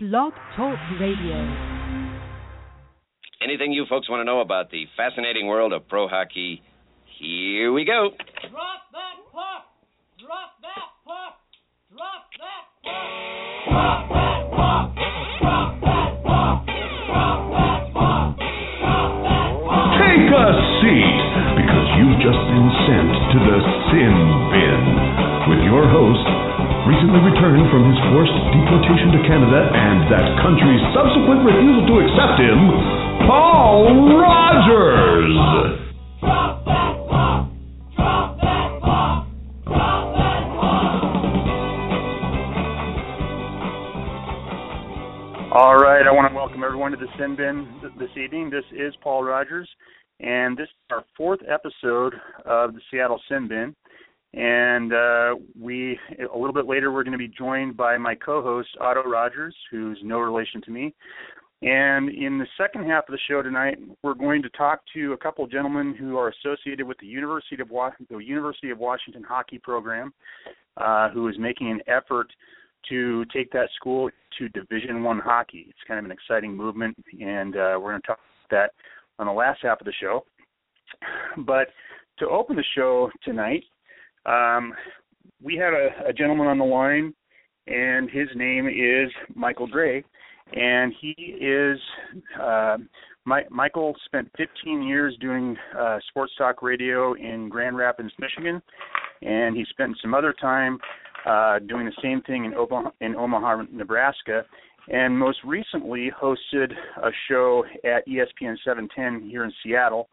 Blog Talk Radio. Anything you folks want to know about the fascinating world of pro hockey? Here we go. Drop that puck! Drop that puck! Drop that puck! Drop that puck! Drop that puck! Drop that puck! Drop that puck! Take a seat, because you've just been sent to the sin bin with your host, recently returned from his forced deportation to Canada and that country's subsequent refusal to accept him, Paul Rogers. All right, I want to welcome everyone to the Sin Bin this evening. This is Paul Rogers, and this is our fourth episode of the Seattle Sin Bin. And uh, we, a little bit later, we're going to be joined by my co-host Otto Rogers, who's no relation to me. And in the second half of the show tonight, we're going to talk to a couple of gentlemen who are associated with the University of the University of Washington hockey program, uh, who is making an effort to take that school to Division One hockey. It's kind of an exciting movement, and uh, we're going to talk about that on the last half of the show. But to open the show tonight, um, we have a, a gentleman on the line, and his name is Michael Grey, and he is. Uh, My, Michael spent 15 years doing uh, sports talk radio in Grand Rapids, Michigan, and he spent some other time uh, doing the same thing in Omaha, in Omaha, Nebraska, and most recently hosted a show at ESPN 710 here in Seattle.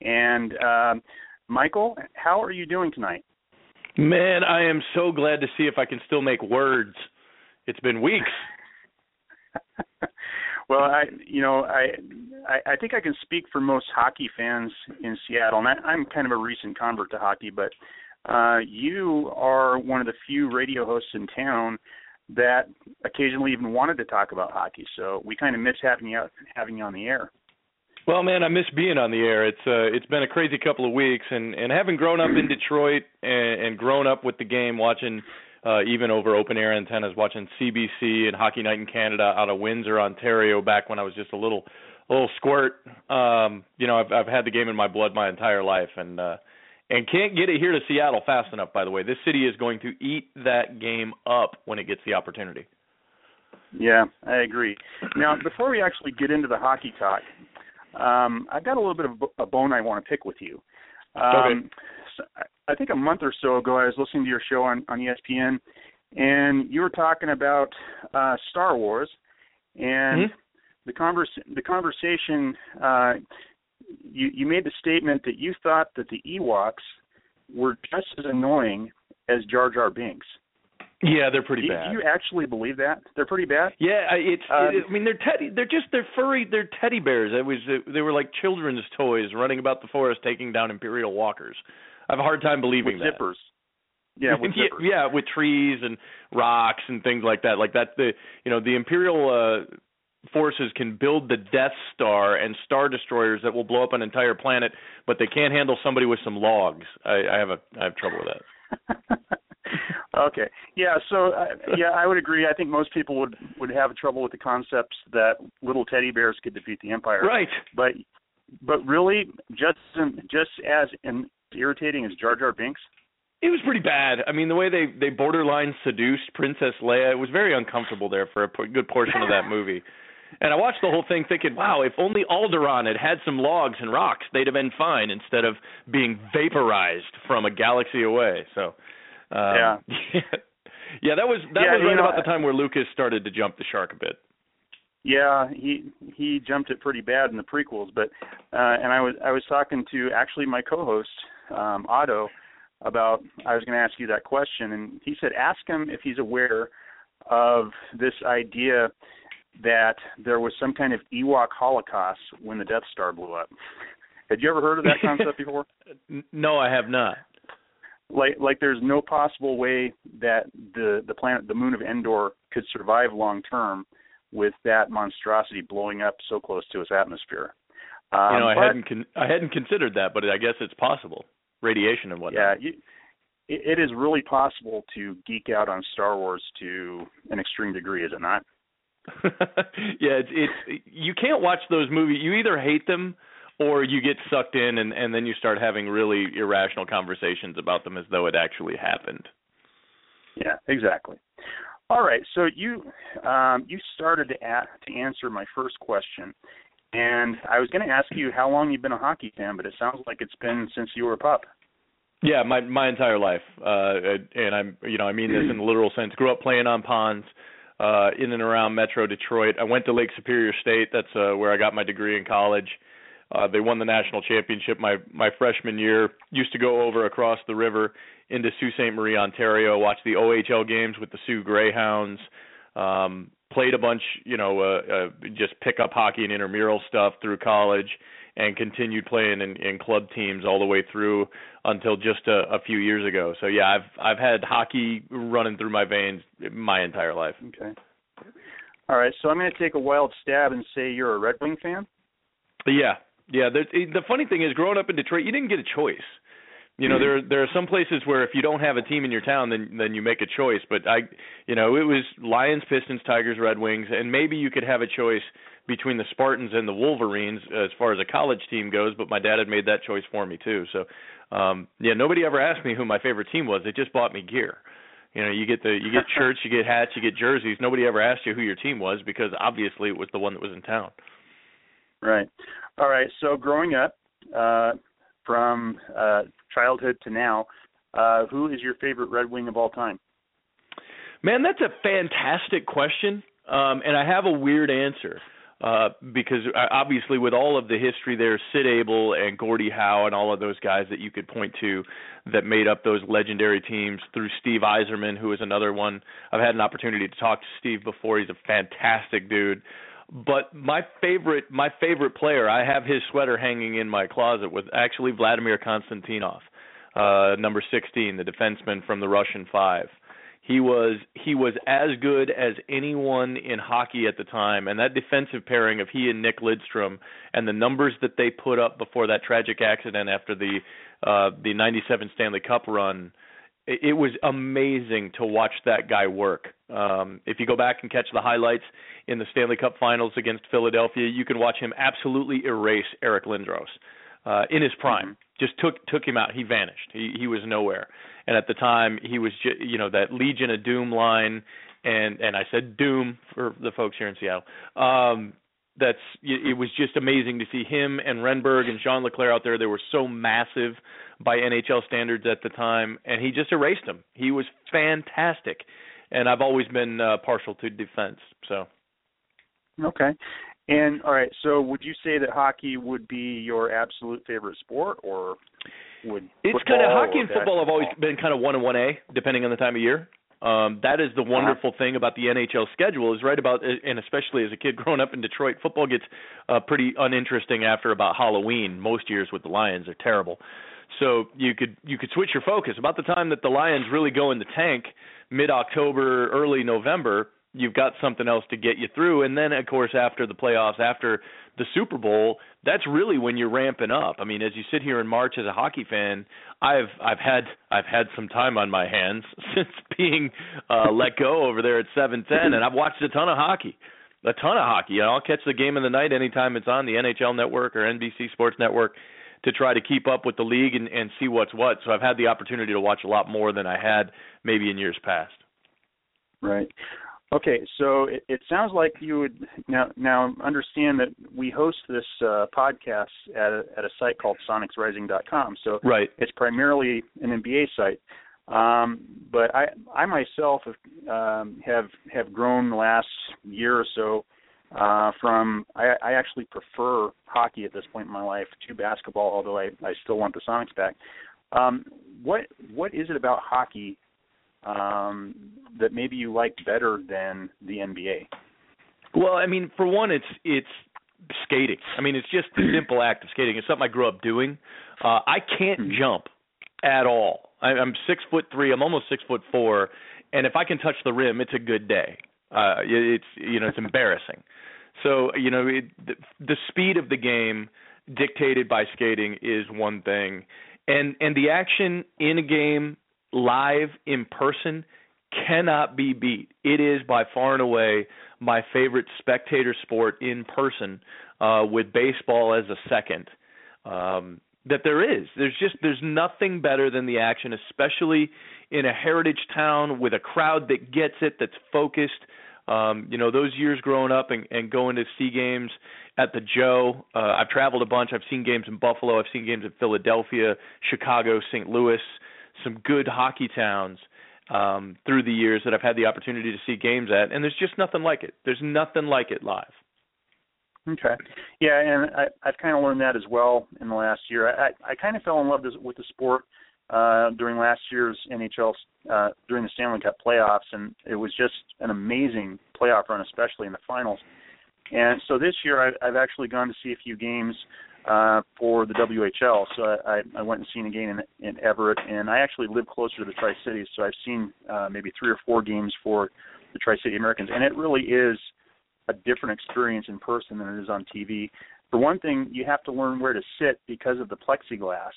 And um, Michael, how are you doing tonight? Man, I am so glad to see if I can still make words. It's been weeks. well, I, you know, I, I, I think I can speak for most hockey fans in Seattle, and I, I'm kind of a recent convert to hockey, but uh, you are one of the few radio hosts in town that occasionally even wanted to talk about hockey. So we kind of miss having you having you on the air. Well, man, I miss being on the air. It's uh it's been a crazy couple of weeks and and having grown up in Detroit and, and grown up with the game watching uh even over open air antennas watching CBC and Hockey Night in Canada out of Windsor, Ontario back when I was just a little a little squirt. Um you know, I've I've had the game in my blood my entire life and uh and can't get it here to Seattle fast enough by the way. This city is going to eat that game up when it gets the opportunity. Yeah, I agree. Now, before we actually get into the hockey talk, um, I've got a little bit of a bone I want to pick with you. Um, Okay. so I think a month or so ago, I was listening to your show on, on ESPN, and you were talking about uh, Star Wars, and Mhm. the convers the conversation. Uh, you you made the statement that you thought that the Ewoks were just as annoying as Jar Jar Binks. Yeah, they're pretty do, bad. do you actually believe that they're pretty bad? Yeah, it's. Um, it, I mean, they're teddy. They're just they're furry. They're teddy bears. It was. They were like children's toys running about the forest, taking down imperial walkers. I have a hard time believing that. with that. zippers. Yeah, with yeah, zippers. yeah, with trees and rocks and things like that. Like that, the you know the imperial uh, forces can build the Death Star and star destroyers that will blow up an entire planet, but they can't handle somebody with some logs. I, I have a I have trouble with that. okay. Yeah. So uh, yeah, I would agree. I think most people would would have trouble with the concepts that little teddy bears could defeat the empire. Right. But but really, just just as in, irritating as Jar Jar Binks. It was pretty bad. I mean, the way they they borderline seduced Princess Leia, it was very uncomfortable there for a good portion of that movie. And I watched the whole thing thinking, wow, if only Alderaan had had some logs and rocks, they'd have been fine instead of being vaporized from a galaxy away. So, Yeah. yeah, that was that Yeah, was you right know, about the time where Lucas started to jump the shark a bit. Yeah, he he jumped it pretty bad in the prequels, but uh and I was I was talking to actually my co-host um Otto about I was going to ask you that question and he said ask him if he's aware of this idea that there was some kind of Ewok holocaust when the Death Star blew up. Had you ever heard of that concept before? No, I have not. Like like there's no possible way that the the planet the moon of Endor could survive long term with that monstrosity blowing up so close to its atmosphere. Um, you know, I but, hadn't con- I hadn't considered that, but I guess it's possible. Radiation and whatnot. Yeah, you, it, it is really possible to geek out on Star Wars to an extreme degree, is it not? yeah, it's it's you can't watch those movies. You either hate them or you get sucked in and and then you start having really irrational conversations about them as though it actually happened. Yeah, exactly. All right, so you um, you started to a- to answer my first question, and I was going to ask you how long you've been a hockey fan, but it sounds like it's been since you were a pup. Yeah, my my entire life, uh, and I'm you know I mean this in the literal sense. Grew up playing on ponds, uh, in and around Metro Detroit. I went to Lake Superior State. That's uh, where I got my degree in college. Uh, they won the national championship my my freshman year. Used to go over across the river into Sault Ste. Marie, Ontario. Watch the OHL games with the Soo Greyhounds. Um, played a bunch, you know, uh, uh, just pick up hockey and intramural stuff through college and continued playing in, in club teams all the way through until just a, a few years ago. So yeah, I've I've had hockey running through my veins my entire life. Okay. All right, so I'm going to take a wild stab and say you're a Red Wing fan. Yeah, yeah. The, the funny thing is, growing up in Detroit, you didn't get a choice. You know, there there are some places where if you don't have a team in your town, then then you make a choice. But I, you know, it was Lions, Pistons, Tigers, Red Wings, and maybe you could have a choice between the Spartans and the Wolverines as far as a college team goes. But my dad had made that choice for me too. So, um, yeah, nobody ever asked me who my favorite team was. They just bought me gear. You know, you get the you get shirts, you get hats, you get jerseys. Nobody ever asked you who your team was because obviously it was the one that was in town. Right. All right. So growing up, uh, from uh, childhood to now, uh, who is your favorite Red Wing of all time? Man, that's a fantastic question, um, and I have a weird answer uh, because obviously with all of the history there, Sid Abel and Gordie Howe and all of those guys that you could point to that made up those legendary teams through Steve Yzerman, who is another one. I've had an opportunity to talk to Steve before. He's a fantastic dude. But my favorite my favorite player, I have his sweater hanging in my closet was actually Vladimir Konstantinov, uh number 16, the defenseman from the Russian 5. He was he was as good as anyone in hockey at the time and that defensive pairing of he and Nick Lidstrom and the numbers that they put up before that tragic accident after the uh the 97 Stanley Cup run it was amazing to watch that guy work. Um, if you go back and catch the highlights in the Stanley Cup Finals against Philadelphia, you can watch him absolutely erase Eric Lindros uh, in his prime. Mm-hmm. Just took took him out. He vanished. He he was nowhere. And at the time, he was just, you know that Legion of Doom line, and and I said Doom for the folks here in Seattle. Um, that's it was just amazing to see him and Renberg and Jean LeClair out there. They were so massive by NHL standards at the time, and he just erased them. He was fantastic, and I've always been uh, partial to defense. So. Okay. And all right, so would you say that hockey would be your absolute favorite sport, or would it's kind of hockey and football have always been kind of one and one A, depending on the time of year. Um, that is the wonderful thing about the NHL schedule is right about, and especially as a kid growing up in Detroit, football gets uh, pretty uninteresting after about Halloween. Most years with the Lions are terrible. So you could you could switch your focus about the time that the Lions really go in the tank, mid October, early November. You've got something else to get you through, and then of course after the playoffs, after the Super Bowl, that's really when you're ramping up. I mean, as you sit here in March as a hockey fan, I've I've had I've had some time on my hands since being uh, let go over there at 710, and I've watched a ton of hockey a ton of hockey. You know, I'll catch the game of the night anytime it's on the NHL network or NBC Sports Network to try to keep up with the league and, and see what's what. So I've had the opportunity to watch a lot more than I had maybe in years past. Right. Okay, so it, it sounds like you would now now understand that we host this uh, podcast at a, at a site called SonicsRising.com. So right. it's primarily an NBA site. Um, but I I myself have um, have have grown the last year or so uh, from I, I actually prefer hockey at this point in my life to basketball, although I, I still want the Sonics back. Um, what what is it about hockey um, that maybe you like better than the NBA? Well, I mean, for one, it's it's skating. I mean, it's just the simple act of skating. It's something I grew up doing. Uh, I can't hmm. jump at all. I, I'm six foot three. I'm almost six foot four, and if I can touch the rim, it's a good day. Uh, it's you know it's embarrassing. So you know it, the, the speed of the game dictated by skating is one thing, and and the action in a game live in person cannot be beat. It is by far and away my favorite spectator sport in person, uh, with baseball as a second. Um, that there is. There's just there's nothing better than the action, especially in a heritage town with a crowd that gets it, that's focused. Um, you know, those years growing up and, and going to see games at the Joe. Uh, I've traveled a bunch. I've seen games in Buffalo. I've seen games in Philadelphia, Chicago, St. Louis. Some good hockey towns um, through the years that I've had the opportunity to see games at, and there's just nothing like it. There's nothing like it live. Okay. Yeah, and I, I've kind of learned that as well in the last year. I, I kind of fell in love with the sport uh, during last year's NHL uh, during the Stanley Cup playoffs, and it was just an amazing playoff run, especially in the finals. And so this year, I, I've actually gone to see a few games uh, for the WHL. So I, I went and seen a game in, in Everett, and I actually live closer to the Tri Cities, so I've seen uh, maybe three or four games for the Tri City Americans, and it really is a different experience in person than it is on TV. For one thing, you have to learn where to sit because of the plexiglass,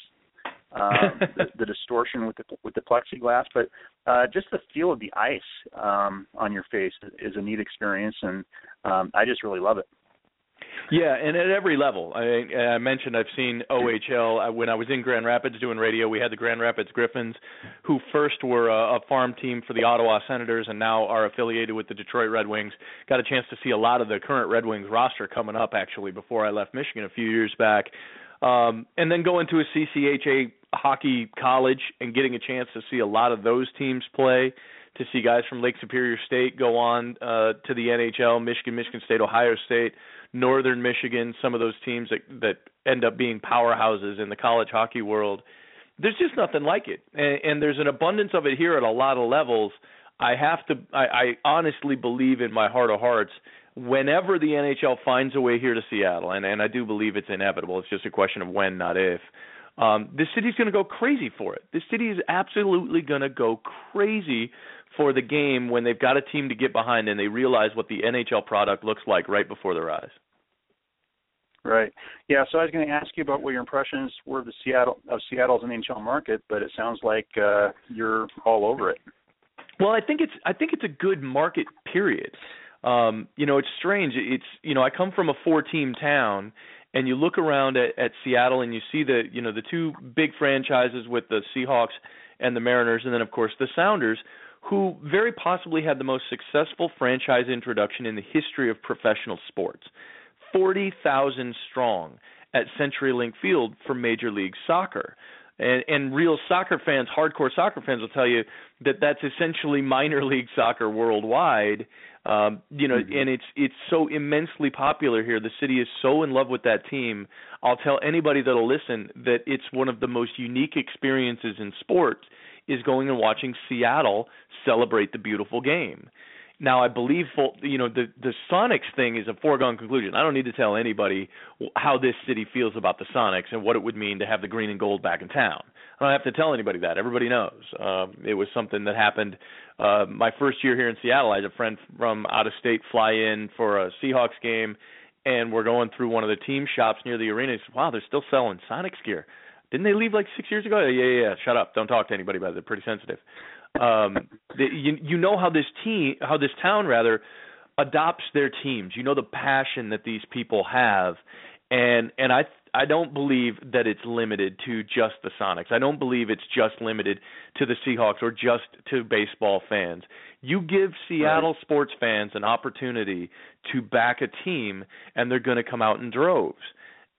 uh, the, the distortion with the with the plexiglass. But uh, just the feel of the ice um, on your face is a neat experience, and um, I just really love it. Yeah, and at every level. I, I mentioned I've seen OHL when I was in Grand Rapids doing radio. We had the Grand Rapids Griffins, who first were a, a farm team for the Ottawa Senators and now are affiliated with the Detroit Red Wings. Got a chance to see a lot of the current Red Wings roster coming up actually before I left Michigan a few years back. Um, and then going to a CCHA hockey college and getting a chance to see a lot of those teams play to see guys from Lake Superior State go on uh, to the NHL, Michigan, Michigan State, Ohio State, Northern Michigan, some of those teams that that end up being powerhouses in the college hockey world. There's just nothing like it, and, and there's an abundance of it here at a lot of levels. I have to. I, I honestly believe in my heart of hearts. Whenever the NHL finds a way here to Seattle, and, and I do believe it's inevitable. It's just a question of when, not if. Um, the city's going to go crazy for it. The city is absolutely going to go crazy for the game when they've got a team to get behind and they realize what the NHL product looks like right before their eyes. Right. Yeah. So I was going to ask you about what your impressions were of the Seattle of Seattle's NHL market, but it sounds like uh, you're all over it. Well, I think it's I think it's a good market. Period. Um, you know, it's strange. It's you know, I come from a four-team town, and you look around at, at Seattle and you see the you know the two big franchises with the Seahawks and the Mariners, and then of course the Sounders who very possibly had the most successful franchise introduction in the history of professional sports. 40,000 strong at CenturyLink Field for Major League Soccer. And, and real soccer fans, hardcore soccer fans, will tell you that that's essentially minor league soccer worldwide. Um, you know, mm-hmm. and it's it's so immensely popular here. The city is so in love with that team. I'll tell anybody that'll listen that it's one of the most unique experiences in sports is going and watching Seattle celebrate the beautiful game. Now, I believe you know the the Sonics thing is a foregone conclusion. I don't need to tell anybody how this city feels about the Sonics and what it would mean to have the green and gold back in town. I don't have to tell anybody that. Everybody knows. Um, it was something that happened uh, my first year here in Seattle. I had a friend from out of state fly in for a Seahawks game, and we're going through one of the team shops near the arena. He said, "Wow, they're still selling Sonics gear." Didn't they leave like six years ago? Yeah, yeah, yeah. Shut up. Don't talk to anybody about it. They're pretty sensitive. Um, the, you you know how this team, how this town rather, adopts their teams. You know the passion that these people have, and and I I don't believe that it's limited to just the Sonics. I don't believe it's just limited to the Seahawks or just to baseball fans. You give Seattle right. sports fans an opportunity to back a team, and they're going to come out in droves.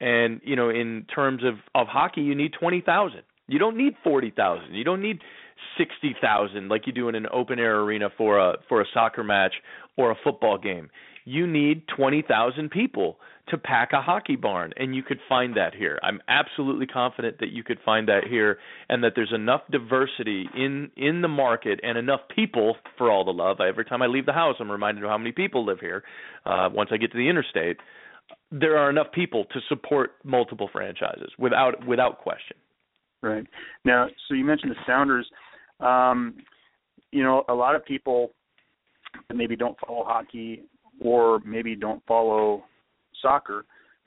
And you know, in terms of of hockey, you need twenty thousand. You don't need forty thousand. You don't need sixty thousand like you do in an open air arena for a for a soccer match or a football game. You need twenty thousand people to pack a hockey barn, and you could find that here. I'm absolutely confident that you could find that here, and that there's enough diversity in in the market and enough people for all the love. Every time I leave the house, I'm reminded of how many people live here. Uh, once I get to the interstate, there are enough people to support multiple franchises without without question. Right now, so you mentioned the Sounders. Um, you know, a lot of people that maybe don't follow hockey or maybe don't follow soccer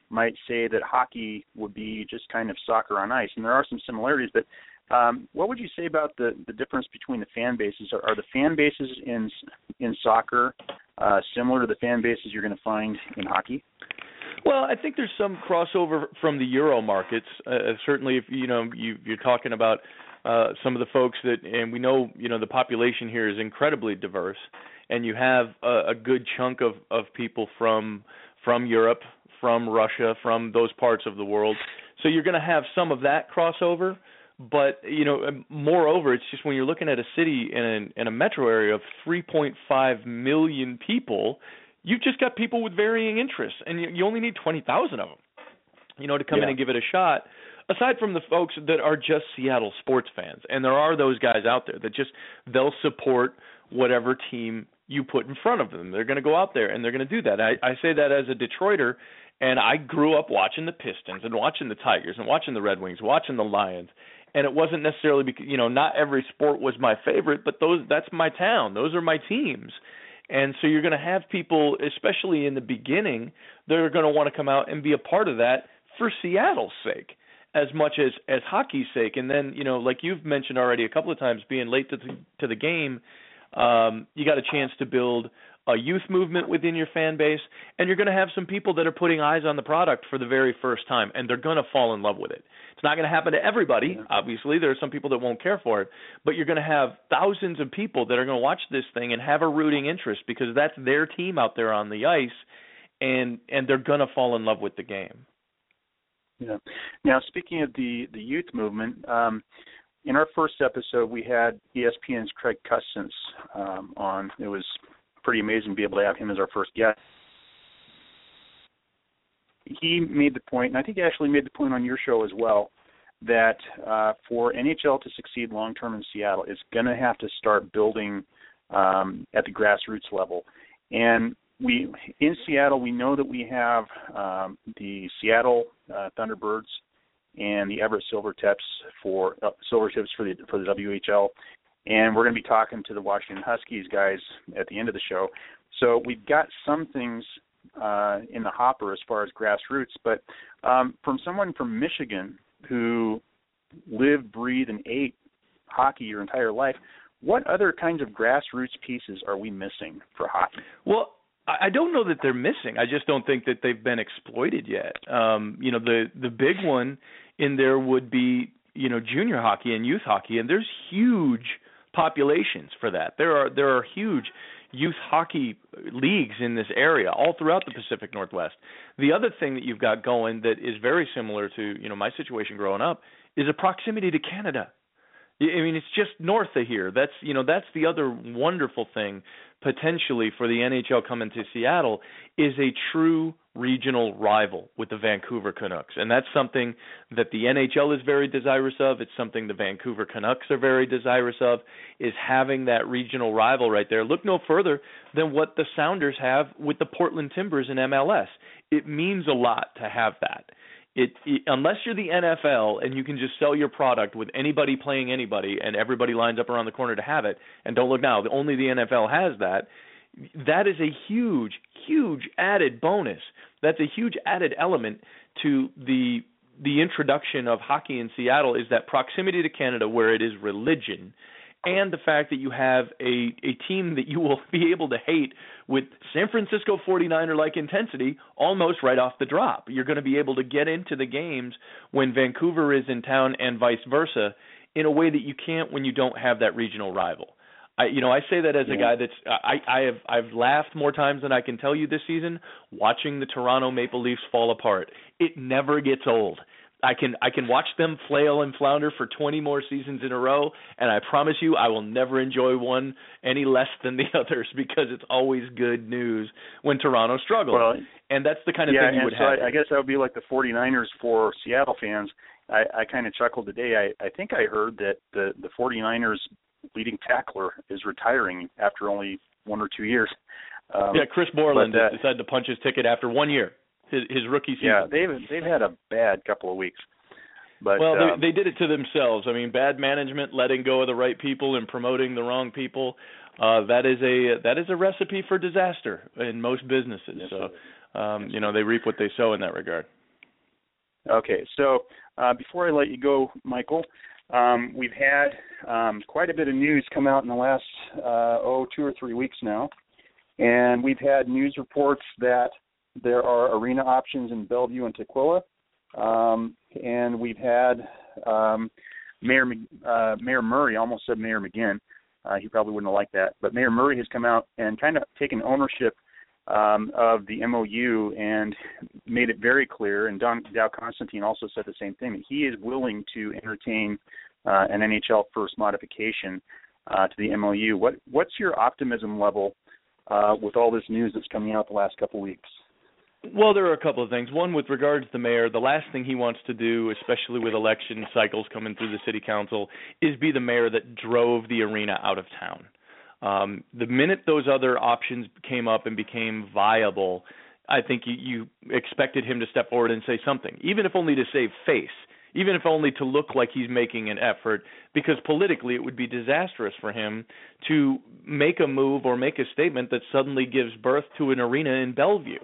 might say that hockey would be just kind of soccer on ice, and there are some similarities. But Um, what would you say about the the difference between the fan bases? Are, are the fan bases in in soccer uh, similar to the fan bases you're going to find in hockey? Well, I think there's some crossover from the Euro markets. Uh, certainly, if you know you, you're talking about uh, some of the folks that, and we know you know the population here is incredibly diverse, and you have a, a good chunk of of people from from Europe, from Russia, from those parts of the world. So you're going to have some of that crossover but you know moreover it's just when you're looking at a city in a, in a metro area of 3.5 million people you've just got people with varying interests and you, you only need 20,000 of them you know to come Yeah. in and give it a shot aside from the folks that are just Seattle sports fans and there are those guys out there that just they'll support whatever team you put in front of them they're going to go out there and they're going to do that i i say that as a detroiter and I grew up watching the Pistons and watching the Tigers and watching the Red Wings, watching the Lions. And it wasn't necessarily because you know not every sport was my favorite, but those that's my town. Those are my teams. And so you're going to have people, especially in the beginning, that are going to want to come out and be a part of that for Seattle's sake, as much as as hockey's sake. And then you know, like you've mentioned already a couple of times, being late to the, to the game, um, you got a chance to build a youth movement within your fan base, and you're going to have some people that are putting eyes on the product for the very first time, and they're going to fall in love with it. It's not going to happen to everybody, obviously. There are some people that won't care for it, but you're going to have thousands of people that are going to watch this thing and have a rooting interest because that's their team out there on the ice, and and they're going to fall in love with the game. Yeah. Now, speaking of the the youth movement, um, in our first episode, we had ESPN's Craig Custance um, on. It was pretty amazing to be able to have him as our first guest. He made the point, and I think he actually made the point on your show as well, that uh, for NHL to succeed long term in Seattle, it's going to have to start building um, at the grassroots level. And we in Seattle, we know that we have um, the Seattle uh, Thunderbirds and the Everett Silvertips for uh, Silvertips for the for the WHL, and we're going to be talking to the Washington Huskies guys at the end of the show. So we've got some things uh, in the hopper as far as grassroots, but um, from someone from Michigan who lived, breathed, and ate hockey your entire life, what other kinds of grassroots pieces are we missing for hockey? Well, I don't know that they're missing. I just don't think that they've been exploited yet. Um, you know, the the big one in there would be you know junior hockey and youth hockey, and there's huge populations for that. There are there are huge youth hockey leagues in this area all throughout the Pacific Northwest. The other thing that you've got going that is very similar to you know my situation growing up is a proximity to Canada. I mean, it's just north of here. That's you know that's the other wonderful thing potentially for the NHL coming to Seattle is a true regional rival with the Vancouver Canucks, and that's something that the NHL is very desirous of. It's something the Vancouver Canucks are very desirous of is having that regional rival right there. Look no further than what the Sounders have with the Portland Timbers in MLS. It means a lot to have that it, it unless you're the NFL and you can just sell your product with anybody playing anybody and everybody lines up around the corner to have it and don't look now only the NFL has that that is a huge huge added bonus that's a huge added element to the the introduction of hockey in Seattle is that proximity to Canada where it is religion and the fact that you have a a team that you will be able to hate with San Francisco 49er like intensity almost right off the drop. You're going to be able to get into the games when Vancouver is in town and vice versa in a way that you can't when you don't have that regional rival. I you know I say that as a guy that's I I have I've laughed more times than I can tell you this season watching the Toronto Maple Leafs fall apart. It never gets old. I can I can watch them flail and flounder for 20 more seasons in a row, and I promise you I will never enjoy one any less than the others because it's always good news when Toronto struggles, Well, and that's the kind of yeah, thing you would so have. I, I guess that would be like the 49ers for Seattle fans. I, I kind of chuckled today. I, I think I heard that the the 49ers leading tackler is retiring after only one or two years. Um, yeah, Chris Borland uh, decided to punch his ticket after one year, his, his rookie season. yeah, they've they've had a bad couple of weeks. But well, um, they, they did it to themselves. I mean, bad management, letting go of the right people and promoting the wrong people. Uh, that is a that is a recipe for disaster in most businesses. So, um, you know, they reap what they sow in that regard. Okay, so uh, before I let you go, Michael, Um, we've had um, quite a bit of news come out in the last uh, oh two or three weeks now, and we've had news reports that there are arena options in Bellevue and Tukwila, um, and we've had um, Mayor uh, Mayor Murray almost said Mayor McGinn. Uh, he probably wouldn't have liked that, but Mayor Murray has come out and kind of taken ownership um, of the MOU and made it very clear. And Don Dow Constantine also said the same thing that he is willing to entertain uh, an NHL first modification uh, to the MOU. What what's your optimism level uh, with all this news that's coming out the last couple weeks? Well, there are a couple of things. One, with regards to the mayor, the last thing he wants to do, especially with election cycles coming through the city council, is be the mayor that drove the arena out of town. Um, the minute those other options came up and became viable, I think you, you expected him to step forward and say something, even if only to save face, even if only to look like he's making an effort, because politically it would be disastrous for him to make a move or make a statement that suddenly gives birth to an arena in Bellevue.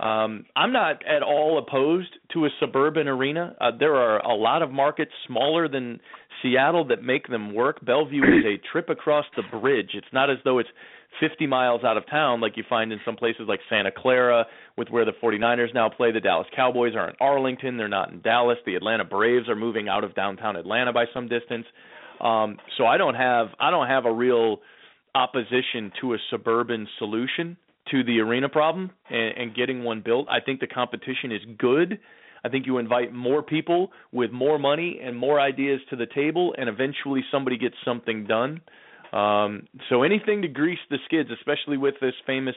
Um, I'm not at all opposed to a suburban arena. Uh, there are a lot of markets smaller than Seattle that make them work. Bellevue is a trip across the bridge. It's not as though it's 50 miles out of town like you find in some places like Santa Clara with where the 49ers now play. The Dallas Cowboys are in Arlington, they're not in Dallas. The Atlanta Braves are moving out of downtown Atlanta by some distance. Um so I don't have I don't have a real opposition to a suburban solution to the arena problem and, and getting one built. I think the competition is good. I think you invite more people with more money and more ideas to the table, and eventually somebody gets something done. Um, so anything to grease the skids, especially with this famous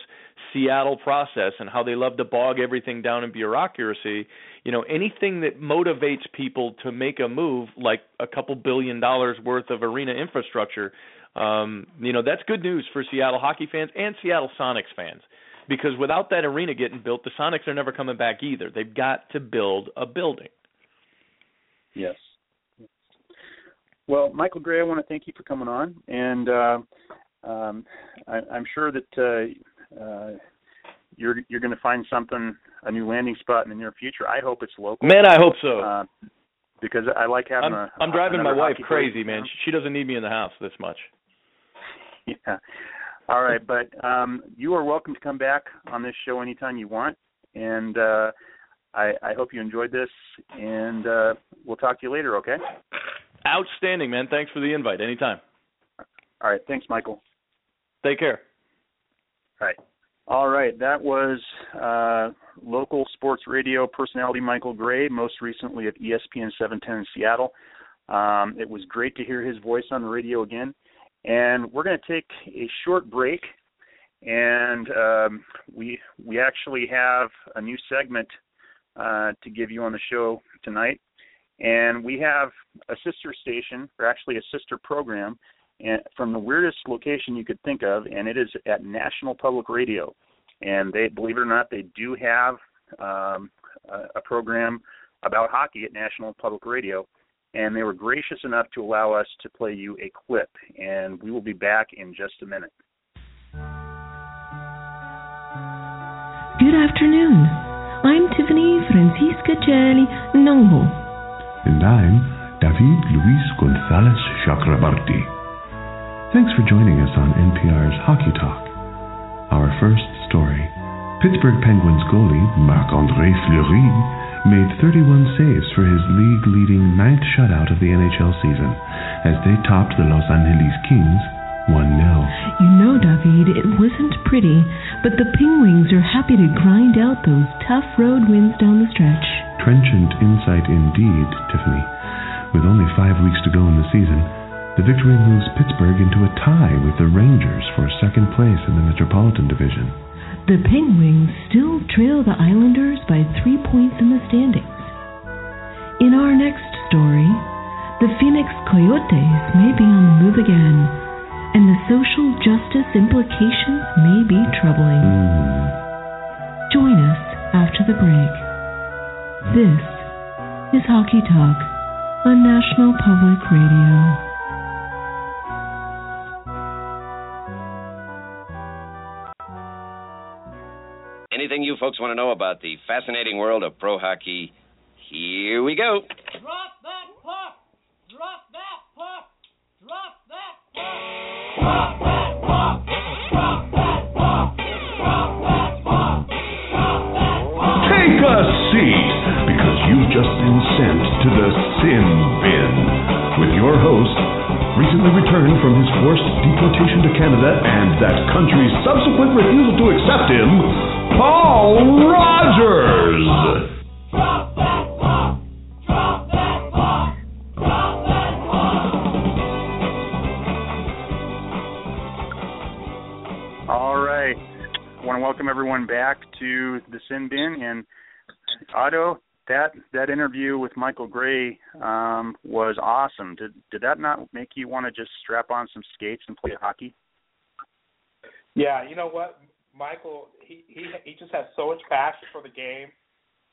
Seattle process and how they love to bog everything down in bureaucracy, you know, anything that motivates people to make a move, like a couple billion dollars worth of arena infrastructure, um, you know, that's good news for Seattle hockey fans and Seattle Sonics fans. Because without that arena getting built, the Sonics are never coming back either. They've got to build a building. Yes. Well, Michael Grey, I want to thank you for coming on, and uh, um, I, I'm sure that uh, uh, you're you're going to find something, a new landing spot in the near future. I hope it's local. Man, I hope so. Uh, because I like having I'm, a. I'm driving my wife crazy, man. She doesn't need me in the house this much. Yeah. All right, but um, you are welcome to come back on this show anytime you want, and uh, I, I hope you enjoyed this, and uh, we'll talk to you later. Okay. Outstanding, man. Thanks for the invite. Anytime. All right. Thanks, Michael. Take care. All right. All right. That was uh, local sports radio personality Michael Grey, most recently at ESPN 710 in Seattle. Um, it was great to hear his voice on the radio again. And we're going to take a short break, and um, we we actually have a new segment uh, to give you on the show tonight. And we have a sister station, or actually a sister program, and from the weirdest location you could think of, and it is at National Public Radio. And they, believe it or not, they do have um, a, a program about hockey at National Public Radio. And they were gracious enough to allow us to play you a clip. And we will be back in just a minute. Good afternoon. I'm Tiffany Francisca Jelly. And I'm David Luis Gonzalez Chakrabarti. Thanks for joining us on NPR's Hockey Talk. Our first story Pittsburgh Penguins goalie Marc Andre Fleury made 31 saves for his league leading ninth shutout of the NHL season as they topped the Los Angeles Kings 1 0. You know, David, it wasn't pretty, but the Penguins are happy to grind out those tough road wins down the stretch. Trenchant insight indeed, Tiffany. With only five weeks to go in the season, the victory moves Pittsburgh into a tie with the Rangers for second place in the Metropolitan Division. The Penguins still trail the Islanders by three points in the standings. In our next story, the Phoenix Coyotes may be on the move again, and the social justice implications may be troubling. Join us after the break. This is Hockey Talk on National Public Radio. Anything you folks want to know about the fascinating world of pro hockey, here we go. Drop that puck! Drop that Drop that puck. Drop that puck. Drop that puck. Drop that puck. Take a seat, because you've just been sent to the Sin Bin with your host, recently returned from his forced deportation to Canada and that country's subsequent refusal to accept him, Paul Rogers. Welcome everyone back to the Sin Bin. And Otto, that that interview with Michael Grey um, was awesome. Did did that not make you want to just strap on some skates and play hockey? Yeah, you know what, Michael, he he he just has so much passion for the game,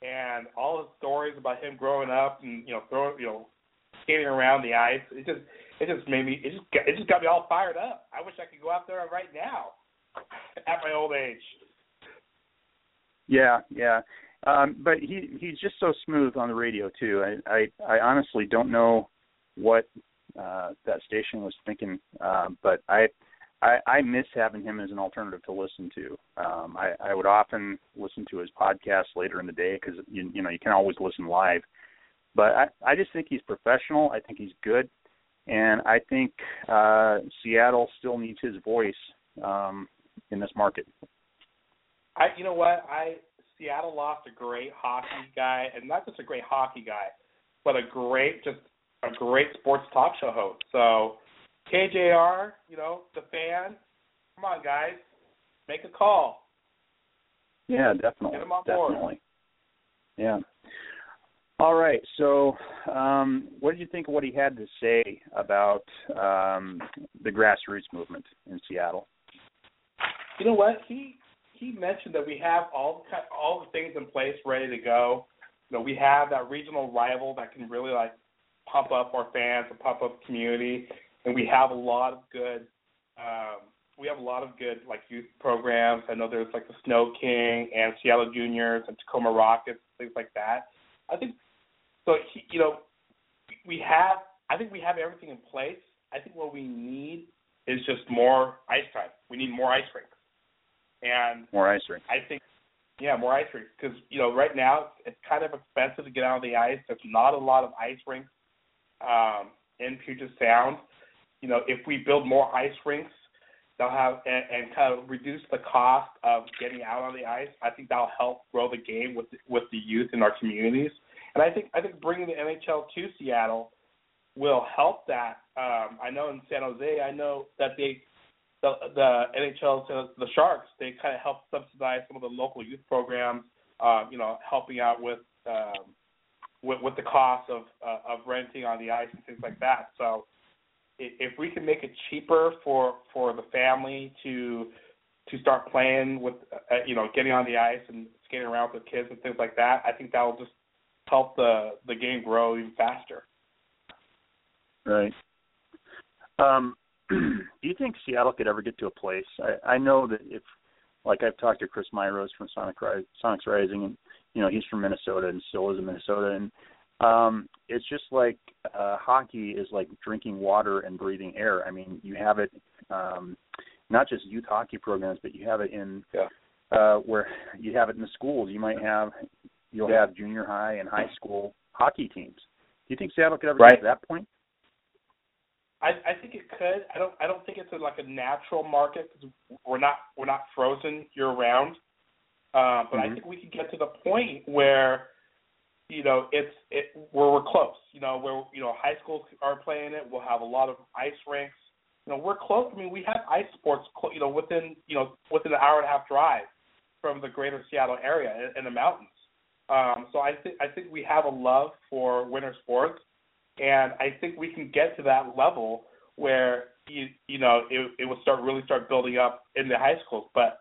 and all his stories about him growing up and you know throwing you know skating around the ice. It just it just made me it just it just got me all fired up. I wish I could go out there right now at my old age. Yeah, yeah. Um, but he he's just so smooth on the radio too. I I, I honestly don't know what uh, that station was thinking, uh, but I, I I miss having him as an alternative to listen to. Um, I I would often listen to his podcast later in the day because you you know you can always listen live. But I I just think he's professional. I think he's good, and I think uh, Seattle still needs his voice um, in this market. I you know what I Seattle lost a great hockey guy, and not just a great hockey guy, but a great just a great sports talk show host. So KJR, you know the fan, come on guys, make a call. Yeah, definitely. Get him on board. definitely. Yeah. All right. So, um, what did you think of what he had to say about um, the grassroots movement in Seattle? You know what he he mentioned that we have all all the things in place ready to go. You know, we have that regional rival that can really like pump up our fans and pump up community, and we have a lot of good. Um, we have a lot of good like youth programs. I know there's like the Sno-King and Seattle Juniors and Tacoma Rockets, things like that. I think so. He, you know, we have. I think we have everything in place. I think what we need is just more ice time. We need more ice rinks. And More ice rink. I think, yeah, more ice rinks because you know right now it's kind of expensive to get out on the ice. There's not a lot of ice rinks um, in Puget Sound. You know, if we build more ice rinks, they'll have and, and kind of reduce the cost of getting out on the ice. I think that'll help grow the game with with the youth in our communities. And I think I think bringing the NHL to Seattle will help that. Um, I know in San Jose, I know that they the the NHL the Sharks, they kind of help subsidize some of the local youth programs. Uh, you know, helping out with um, with, with the cost of uh, of renting on the ice and things like that. So, if we can make it cheaper for for the family to to start playing with, uh, you know, getting on the ice and skating around with kids and things like that, I think that will just help the the game grow even faster. Right. Um, do you think Seattle could ever get to a place? I, I know that if, like, I've talked to Chris Myros from Sonic Ri- Sonics Rising, and you know he's from Minnesota and still is in Minnesota, and um, it's just like uh, hockey is like drinking water and breathing air. I mean, you have it, um, not just youth hockey programs, but you have it in Yeah. uh, where you have it in the schools. You might have, you'll have junior high and high school hockey teams. Do you think Seattle could ever Right. get to that point? I, I think it could. I don't. I don't think it's a, like a natural market because we're not we're not frozen year round. Uh, but I Mhm. think we could get to the point where, you know, it's it where we're close. You know, where you know high schools are playing it. We'll have a lot of ice rinks. You know, we're close. I mean, we have ice sports. clo- You know, within you know within an hour and a half drive from the greater Seattle area in, in the mountains. Um, so I think I think we have a love for winter sports and I think we can get to that level where you you know it it will start really start building up in the high schools. But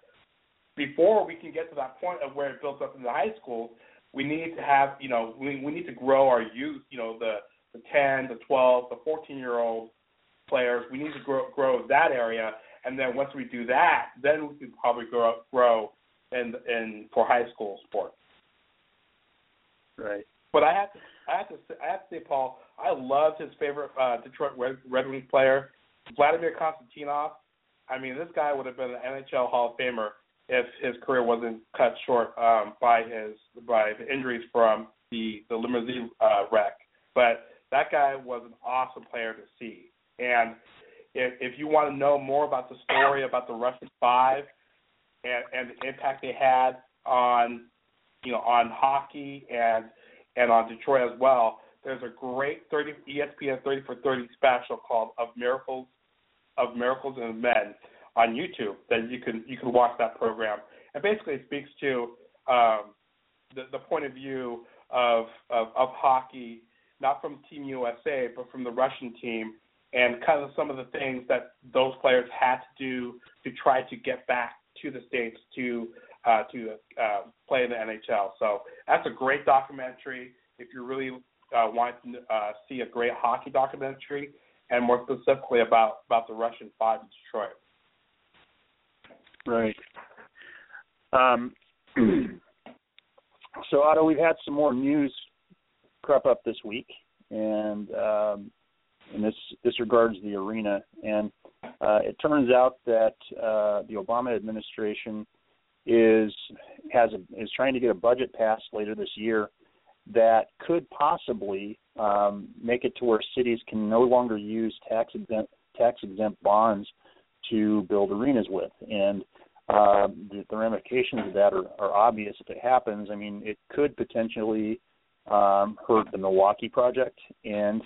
before we can get to that point of where it builds up in the high schools, we need to have you know we we need to grow our youth. You know the the 10, the 12, the 14 year old players. We need to grow grow that area, and then once we do that, then we can probably grow grow in in for high school sports. Right. But I have to, I have to, I have to say, Paul, I loved his favorite uh, Detroit Red, Red Wings player, Vladimir Konstantinov, I mean, this guy would have been an NHL Hall of Famer if his career wasn't cut short um, by his by the injuries from the the limousine uh, wreck. But that guy was an awesome player to see. And if, if you want to know more about the story about the Russian Five and, and the impact they had on you know on hockey and and on Detroit as well, there's a great 30 ESPN 30 for 30 special called "Of Miracles of Miracles and Men" on YouTube that you can you can watch that program. And basically, it speaks to um, the the point of view of, of of hockey, not from Team USA, but from the Russian team, and kind of some of the things that those players had to do to try to get back to the states to uh, to uh, play in the NHL. So that's a great documentary. If you're really uh, want to uh, see a great hockey documentary, and more specifically about about the Russian Five in Detroit. Right. Um, so, Otto, we've had some more news crop up this week, and um, and this this regards the arena. And uh, it turns out that uh, the Obama administration is has a, is trying to get a budget passed later this year that could possibly um, make it to where cities can no longer use tax exempt tax exempt bonds to build arenas with. And uh, the, the ramifications of that are, are obvious if it happens. I mean, it could potentially um, hurt the Milwaukee project, and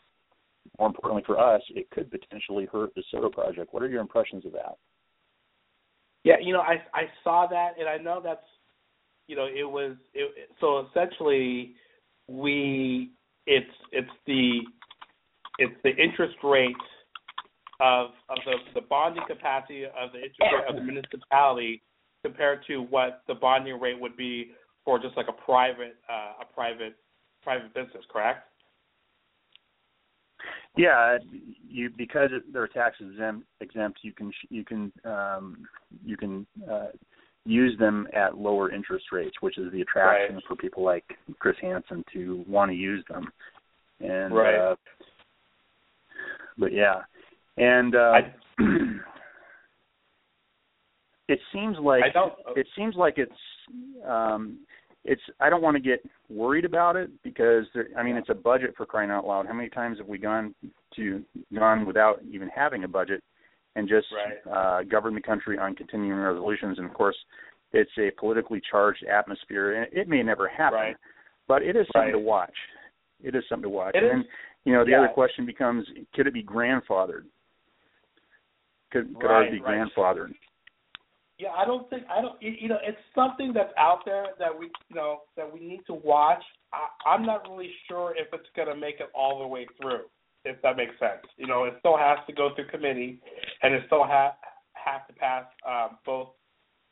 more importantly for us, it could potentially hurt the SoDo project. What are your impressions of that? Yeah, you know, I I saw that, and I know that's, you know, it was it, so essentially we it's it's the it's the interest rate of of the the bonding capacity of the interest rate of the municipality compared to what the bonding rate would be for just like a private uh, a private private business, correct? Yeah, you because they're tax exempt, exempt you can you can um, you can uh, use them at lower interest rates, which is the attraction right. for people like Chris Hansen to want to use them. And right. uh, but yeah, and uh, I, it seems like I don't, it seems like it's um, it's I don't want to get worried about it because there, I mean it's a budget for crying out loud. How many times have we gone to gone without even having a budget and just right. uh, govern the country on continuing resolutions? And of course, it's a politically charged atmosphere, and it may never happen, right. but it is something right. to watch. It is something to watch. It and is. then you know the yeah. other question becomes: Could it be grandfathered? Could could ours be grandfathered? Yeah, I don't think I don't. You know, it's something that's out there that we, you know, that we need to watch. I, I'm not really sure if it's going to make it all the way through. If that makes sense, you know, it still has to go through committee, and it still ha- has to pass um, both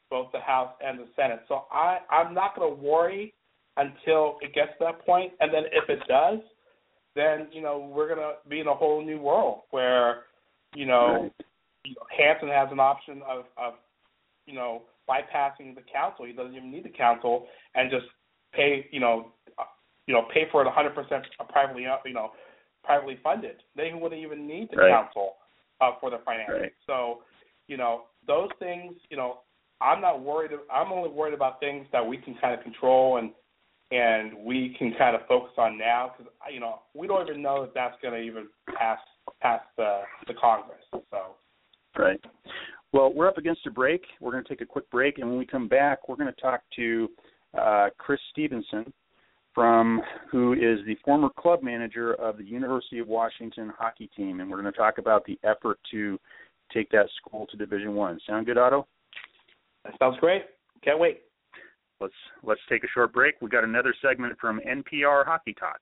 both the House and the Senate. So I I'm not going to worry until it gets to that point, and then if it does, then you know we're going to be in a whole new world where you know, you know Hansen has an option of of you know, bypassing the council. He doesn't even need the council and just pay, you know, uh, you know, pay for it 100% privately, uh, you know, privately funded. They wouldn't even need the Right. council uh, for their financing. Right. So, you know, those things, you know, I'm not worried. I'm only worried about things that we can kind of control and and we can kind of focus on now because you know we don't even know if that's going to even pass pass the the Congress. So. Right. Well, we're up against a break. We're going to take a quick break, and when we come back, we're going to talk to uh, Chris Stephenson, from who is the former club manager of the University of Washington hockey team, and we're going to talk about the effort to take that school to Division One. Sound good, Otto? That sounds great. Can't wait. Let's let's take a short break. We got another segment from NPR Hockey Talk.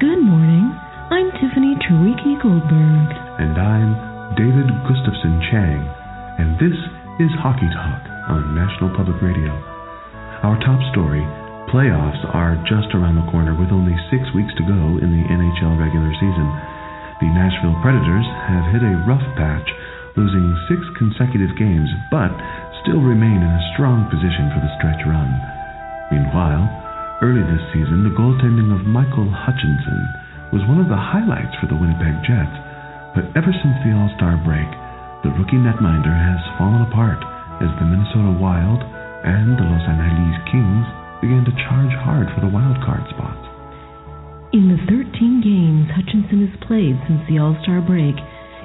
Good morning. I'm Tiffany Terwiki Goldberg. And I'm David Gustafson Chang, and this is Hockey Talk on National Public Radio. Our top story playoffs are just around the corner with only six weeks to go in the NHL regular season. The Nashville Predators have hit a rough patch, losing six consecutive games, but still remain in a strong position for the stretch run. Meanwhile, early this season, the goaltending of Michael Hutchinson was one of the highlights for the Winnipeg Jets, but ever since the All Star break, the rookie netminder has fallen apart as the Minnesota Wild and the Los Angeles Kings began to charge hard for the wild card spots. In the 13 games Hutchinson has played since the All Star break,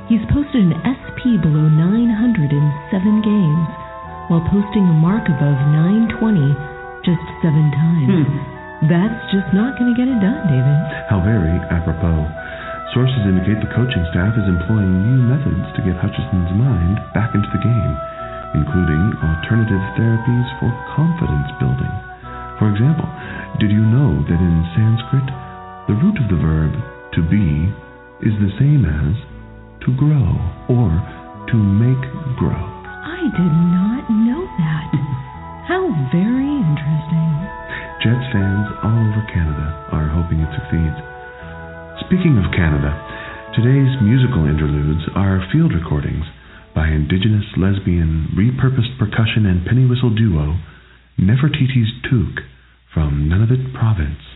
he's posted an SP below 900 in seven games, while posting a mark above 920 just seven times. Hmm. That's just not going to get it done, David. How very apropos. Sources indicate the coaching staff is employing new methods to get Hutchinson's mind back into the game, including alternative therapies for confidence building. For example, did you know that in Sanskrit, the root of the verb to be is the same as to grow or to make grow? I did not know that. How very interesting. Jets fans all over Canada are hoping it succeeds. Speaking of Canada, today's musical interludes are field recordings by Indigenous lesbian repurposed percussion and penny whistle duo Nefertiti's Took from Nunavut Province.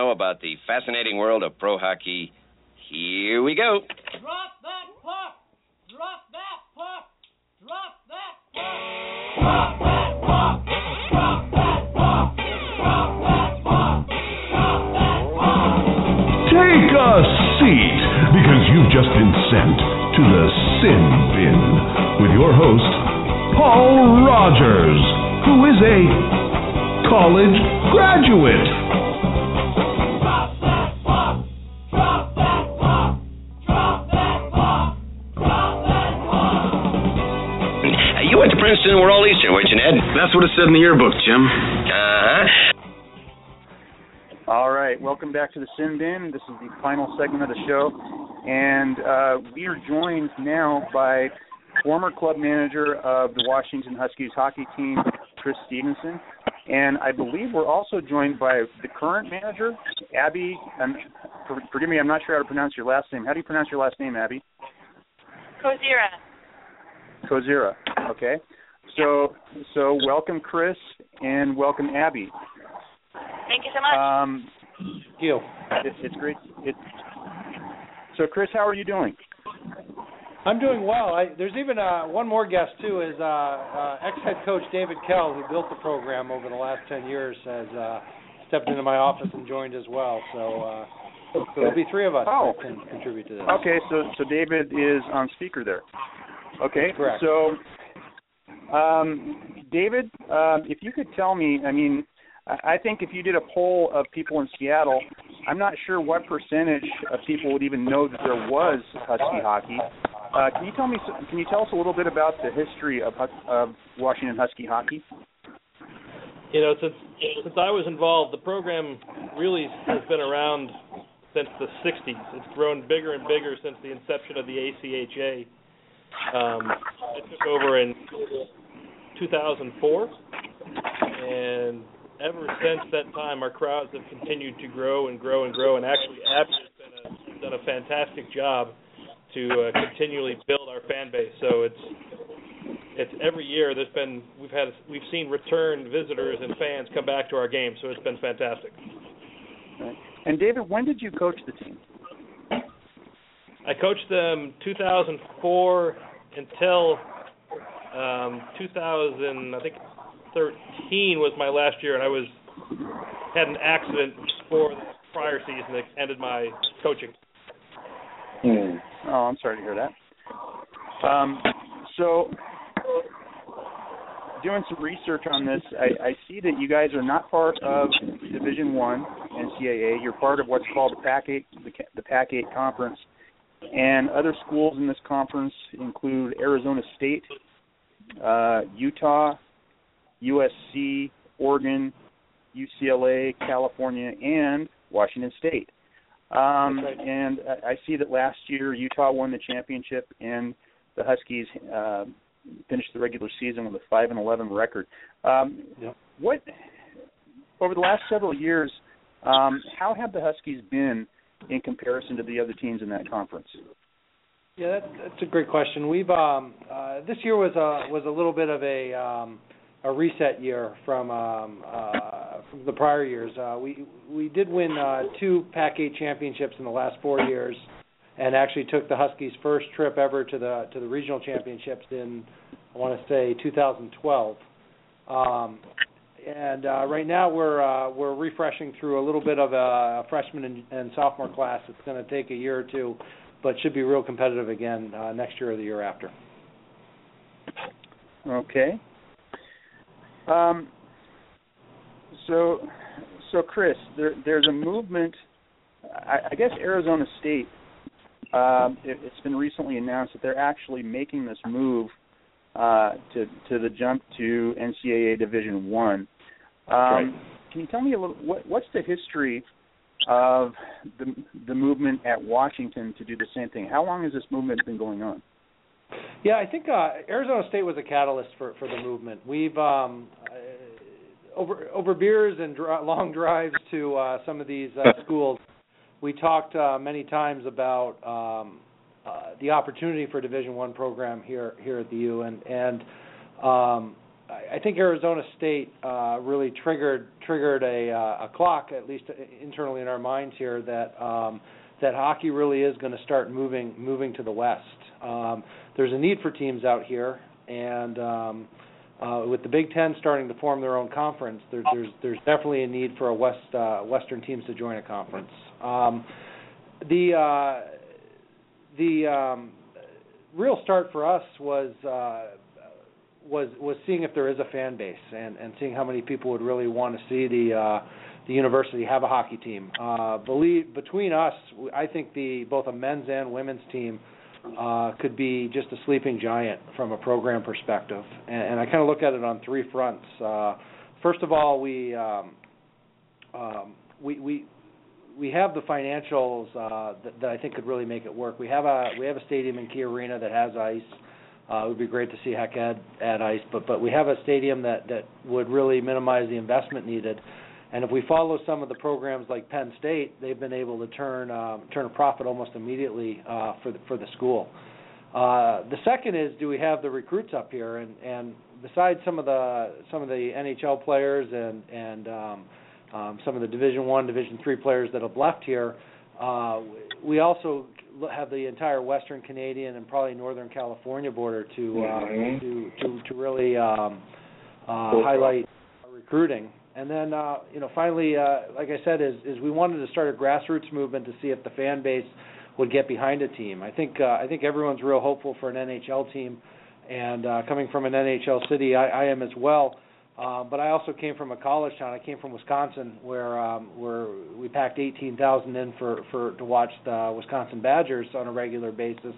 Know about the fascinating world of pro hockey, here we go. In the yearbook, Jim. Uh-huh. All right, welcome back to the Sin Bin. This is the final segment of the show, and uh, we are joined now by former club manager of the Washington Huskies hockey team, Chris Stephenson, and I believe we're also joined by the current manager, Abby. Um, for, forgive me, I'm not sure how to pronounce your last name. How do you pronounce your last name, Abby? Kozira. Kozira. Okay. So, so welcome, Chris, and welcome, Abby. Thank you so much. Um, You. it, it's great. It, so, Chris, how are you doing? I'm doing well. I, there's even uh, one more guest too. Is uh, uh, ex-head coach David Kell, who built the program over the last ten years, has uh, stepped into my office and joined as well. So, uh, so there'll be three of us Oh. that can contribute to this. Okay, so so David is on speaker there. Okay, Correct. So, um, David, um, if you could tell me, I mean, I think if you did a poll of people in Seattle, I'm not sure what percentage of people would even know that there was Husky hockey. Uh, can you tell me? Can you tell us a little bit about the history of of Washington Husky hockey? You know, since since I was involved, the program really has been around since the '60s. It's grown bigger and bigger since the inception of the ACHA. Um, I took over in 2004, and ever since that time, our crowds have continued to grow and grow and grow. And actually, Abby has a, done a fantastic job to uh, continually build our fan base. So it's it's every year there's been we've had we've seen return visitors and fans come back to our games, so it's been fantastic. And David, when did you coach the team? I coached them 2004 until um, 2000, I think 13 was my last year, and I was had an accident before the prior season that ended my coaching. Oh, I'm sorry to hear that. Um, so, doing some research on this, I, I see that you guys are not part of Division One NCAA. You're part of what's called the Pac Eight, the, ca- the Pac Eight Conference. And other schools in this conference include Arizona State, uh, Utah, USC, Oregon, UCLA, California, and Washington State. Um, right. And I I see that last year Utah won the championship, and the Huskies uh, finished the regular season with a five and eleven record. Um, Yep. What over the last several years, um, how have the Huskies been in comparison to the other teams in that conference? Yeah, that's, that's a great question. We've um, uh, this year was a was a little bit of a um, a reset year from um, uh, from the prior years. Uh, we we did win uh, two Pac-8 championships in the last four years, and actually took the Huskies' first trip ever to the to the regional championships in I want to say 2012. Um, and uh, right now we're uh, we're refreshing through a little bit of a freshman and, and sophomore class. It's going to take a year or two, but should be real competitive again uh, next year or the year after. Okay. Um, so, so Chris, there, there's a movement. I, I guess Arizona State. Um, it, it's been recently announced that they're actually making this move uh, to to the jump to NCAA Division One. Um, Right. Can you tell me a little what, what's the history of the the movement at Washington to do the same thing? How long has this movement been going on? Yeah, I think uh, Arizona State was a catalyst for for the movement. We've um, uh, over over beers and dri- long drives to uh, some of these uh, schools. We talked uh, many times about um, uh, the opportunity for Division One program here here at the U, and and um, I think Arizona State uh, really triggered triggered a uh, a clock, at least internally in our minds here, that um, that hockey really is going to start moving moving to the west. Um, there's a need for teams out here, and um, uh, with the Big Ten starting to form their own conference, there, there's there's definitely a need for a west uh, Western teams to join a conference. Um, the uh, the um, real start for us was uh, was was seeing if there is a fan base and and seeing how many people would really want to see the uh, the university have a hockey team. Uh, believe between us, I think the both a men's and women's team uh, could be just a sleeping giant from a program perspective. And, and I kind of look at it on three fronts. Uh, first of all, we um, um, we we we have the financials uh, that, that I think could really make it work. We have a we have a stadium in Key Arena that has ice. Uh, it would be great to see Hec Ed add ice, but but we have a stadium that that would really minimize the investment needed. And if we follow some of the programs like Penn State, they've been able to turn um, turn a profit almost immediately uh, for the for the school. Uh, the second is, do we have the recruits up here? And and besides some of the some of the NHL players and and um, um, some of the Division One, Division Three players that have left here, uh, we also have the entire Western Canadian and probably Northern California border to uh, Mhm. to, to to really um, uh, Cool. highlight recruiting. And then, uh, you know, finally, uh, like I said, is is we wanted to start a grassroots movement to see if the fan base would get behind a team. I think uh, I think everyone's real hopeful for an NHL team, and uh, coming from an NHL city, I, I am as well. Uh, but I also came from a college town. I came from Wisconsin, where um, where we packed 18,000 in for for to watch the Wisconsin Badgers on a regular basis,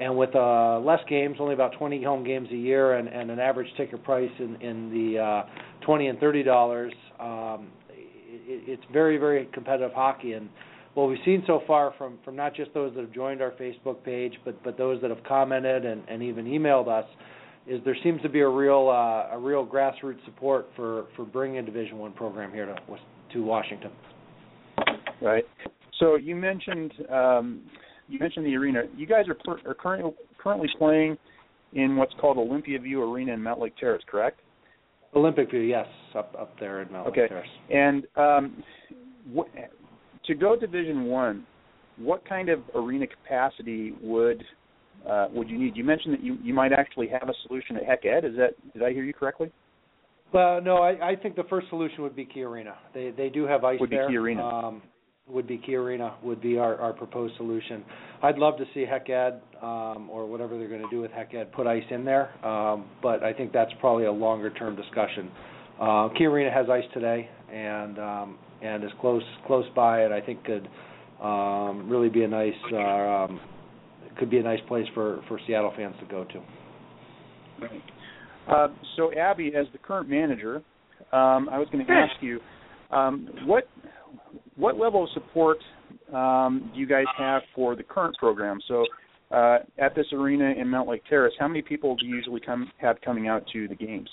and with uh, less games, only about 20 home games a year, and, and an average ticket price in in the uh, 20 and 30 dollars. Um, it, it's very very competitive hockey, and what we've seen so far from from not just those that have joined our Facebook page, but but those that have commented and, and even emailed us, is there seems to be a real uh, a real grassroots support for for bringing a Division One program here to to Washington. Right. So you mentioned um, you mentioned the arena. You guys are, per, are currently currently playing in what's called Olympia View Arena in Mountlake Terrace, correct? Olympic View, yes, up up there in Mount Okay. Lake Terrace. And um, what, to go Division One, what kind of arena capacity would uh, would you need? You mentioned that you, you might actually have a solution at Hec Ed. Is that did I hear you correctly? Well, no, I, I think the first solution would be Key Arena. They they do have ice Would be there. Key Arena. Um, would be Key Arena would be our, our proposed solution. I'd love to see Hec Ed um, or whatever they're going to do with Hec Ed put ice in there, um, but I think that's probably a longer term discussion. Uh, Key Arena has ice today and um, and is close close by it. I think could um, really be a nice uh, um, could be a nice place for for Seattle fans to go to. Right. Uh, so, Abby, as the current manager, um, I was going to ask you um, what what level of support um, do you guys have for the current program? So, uh, at this arena in Mountlake Terrace, how many people do you usually come have coming out to the games?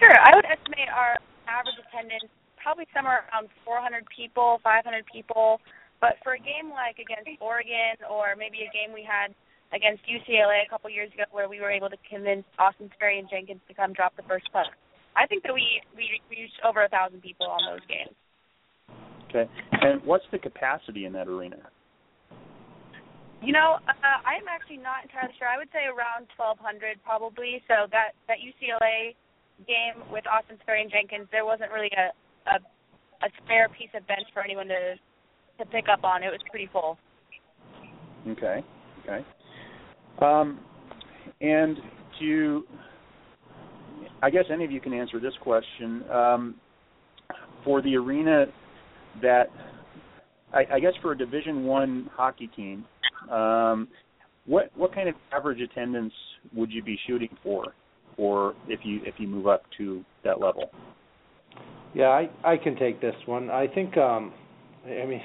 Sure, I would estimate our average attendance probably somewhere around 400 people, 500 people. But for a game like against Oregon, or maybe a game we had against UCLA a couple years ago, where we were able to convince Austin Seferian-Jenkins to come drop the first puck, I think that we we reached over a thousand people on those games. Okay, and what's the capacity in that arena? You know, uh, I'm actually not entirely sure. I would say around 1,200 probably. So that that UCLA game with Austin Seferian-Jenkins, there wasn't really a a, a spare piece of bench for anyone to to pick up on. It was pretty full. Okay. Okay. Um, and to, I guess any of you can answer this question. Um, for the arena that, I, I guess for a Division One hockey team, um, what what kind of average attendance would you be shooting for, or if you if you move up to that level? Yeah, I I can take this one. I think um I mean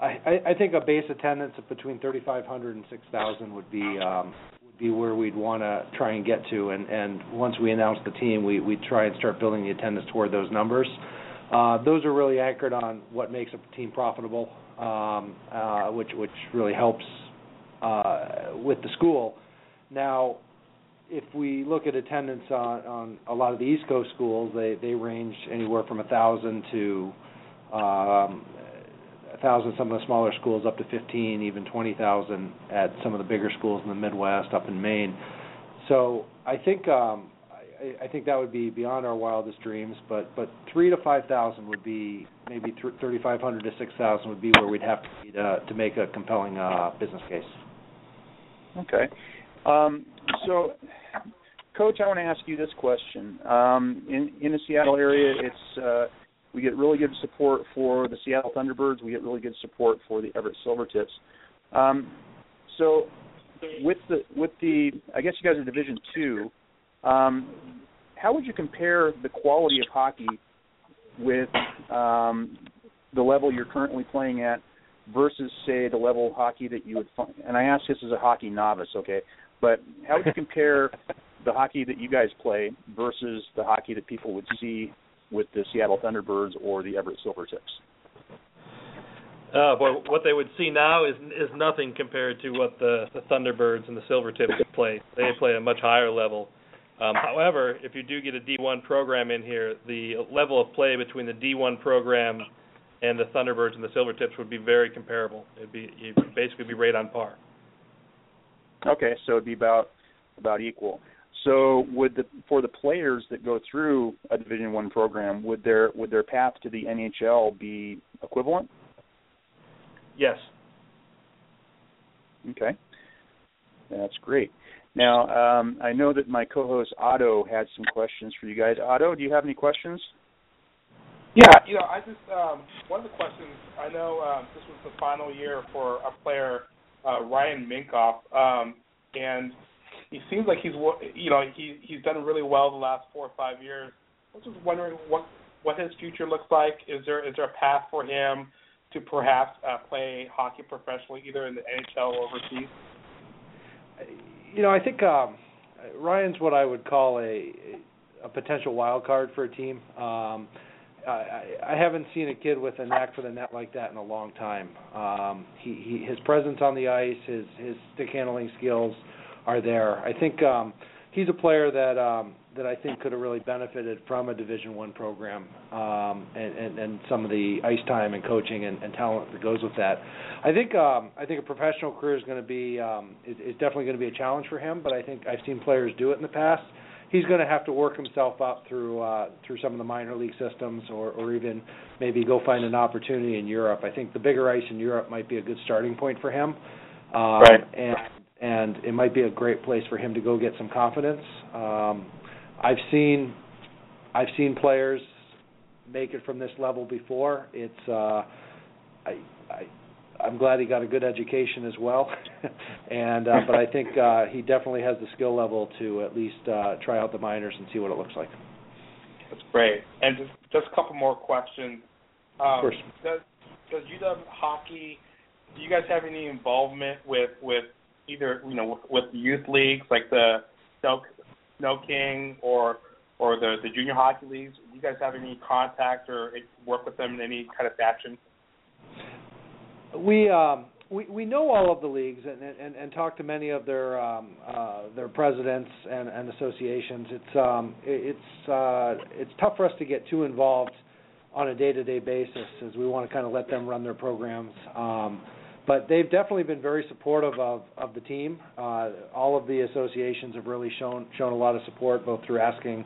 I I think a base attendance of between 3500 and 6000 would be um would be where we'd want to try and get to and and once we announce the team we we try and start building the attendance toward those numbers. Uh those are really anchored on what makes a team profitable um uh which which really helps uh with the school. Now if we look at attendance on, on a lot of the East Coast schools, they they range anywhere from a thousand to um, thousand. Some of the smaller schools up to fifteen, even twenty thousand at some of the bigger schools in the Midwest, up in Maine. So I think um, I, I think that would be beyond our wildest dreams. But but three to five thousand would be maybe thirty five hundred to six thousand would be where we'd have to be to, to make a compelling uh, business case. Okay. Um, so, Coach, I want to ask you this question. Um, in in the Seattle area, it's uh, we get really good support for the Seattle Thunderbirds. We get really good support for the Everett Silvertips. Um, so, with the with the, I guess you guys are Division Two. Um, how would you compare the quality of hockey with um, the level you're currently playing at versus, say, the level of hockey that you would find? And I ask this as a hockey novice, okay? But how would you compare the hockey that you guys play versus the hockey that people would see with the Seattle Thunderbirds or the Everett Silvertips? Uh, boy, what they would see now is is nothing compared to what the, the Thunderbirds and the Silvertips play. They play at a much higher level. Um, however, if you do get a D1 program in here, the level of play between the D1 program and the Thunderbirds and the Silvertips would be very comparable. It'd be you'd basically be right on par. Okay, so it'd be about about equal. So would the for the players that go through a Division One program, would their would their path to the NHL be equivalent? Yes. Okay, that's great. Now um, I know that my co-host Otto had some questions for you guys. Otto, do you have any questions? Yeah, you know, I just um, one of the questions. I know um, this was the final year for a player, uh, Ryan Minkoff, um, and he seems like he's you know he he's done really well the last four or five years. I was just wondering what what his future looks like. Is there is there a path for him to perhaps uh, play hockey professionally, either in the NHL or overseas? You know, I think um, Ryan's what I would call a a potential wild card for a team. Um, I, I haven't seen a kid with a knack for the net like that in a long time. Um, he, he his presence on the ice, his his stick handling skills are there. I think um, he's a player that um, that I think could have really benefited from a Division One program um, and, and and some of the ice time and coaching and, and talent that goes with that. I think um, I think a professional career is going to be um, is, is definitely going to be a challenge for him. But I think I've seen players do it in the past he's going to have to work himself up through uh, through some of the minor league systems, or, or even maybe go find an opportunity in Europe. I think the bigger ice in Europe might be a good starting point for him, um, right. and and it might be a great place for him to go get some confidence. Um, I've seen I've seen players make it from this level before. It's uh, I, I I'm glad he got a good education as well, and uh, but I think uh, he definitely has the skill level to at least uh, try out the minors and see what it looks like. That's great. And just just a couple more questions. Um, of course. Does does UW hockey? Do you guys have any involvement with with either you know with, with youth leagues like the Snow Sno-King or or the the junior hockey leagues? Do you guys have any contact or work with them in any kind of fashion? We um, we we know all of the leagues and and, and talk to many of their um, uh, their presidents and, and associations. It's um, it's uh, it's tough for us to get too involved on a day-to-day basis as we want to kind of let them run their programs. Um, but they've definitely been very supportive of of the team. Uh, all of the associations have really shown shown a lot of support, both through asking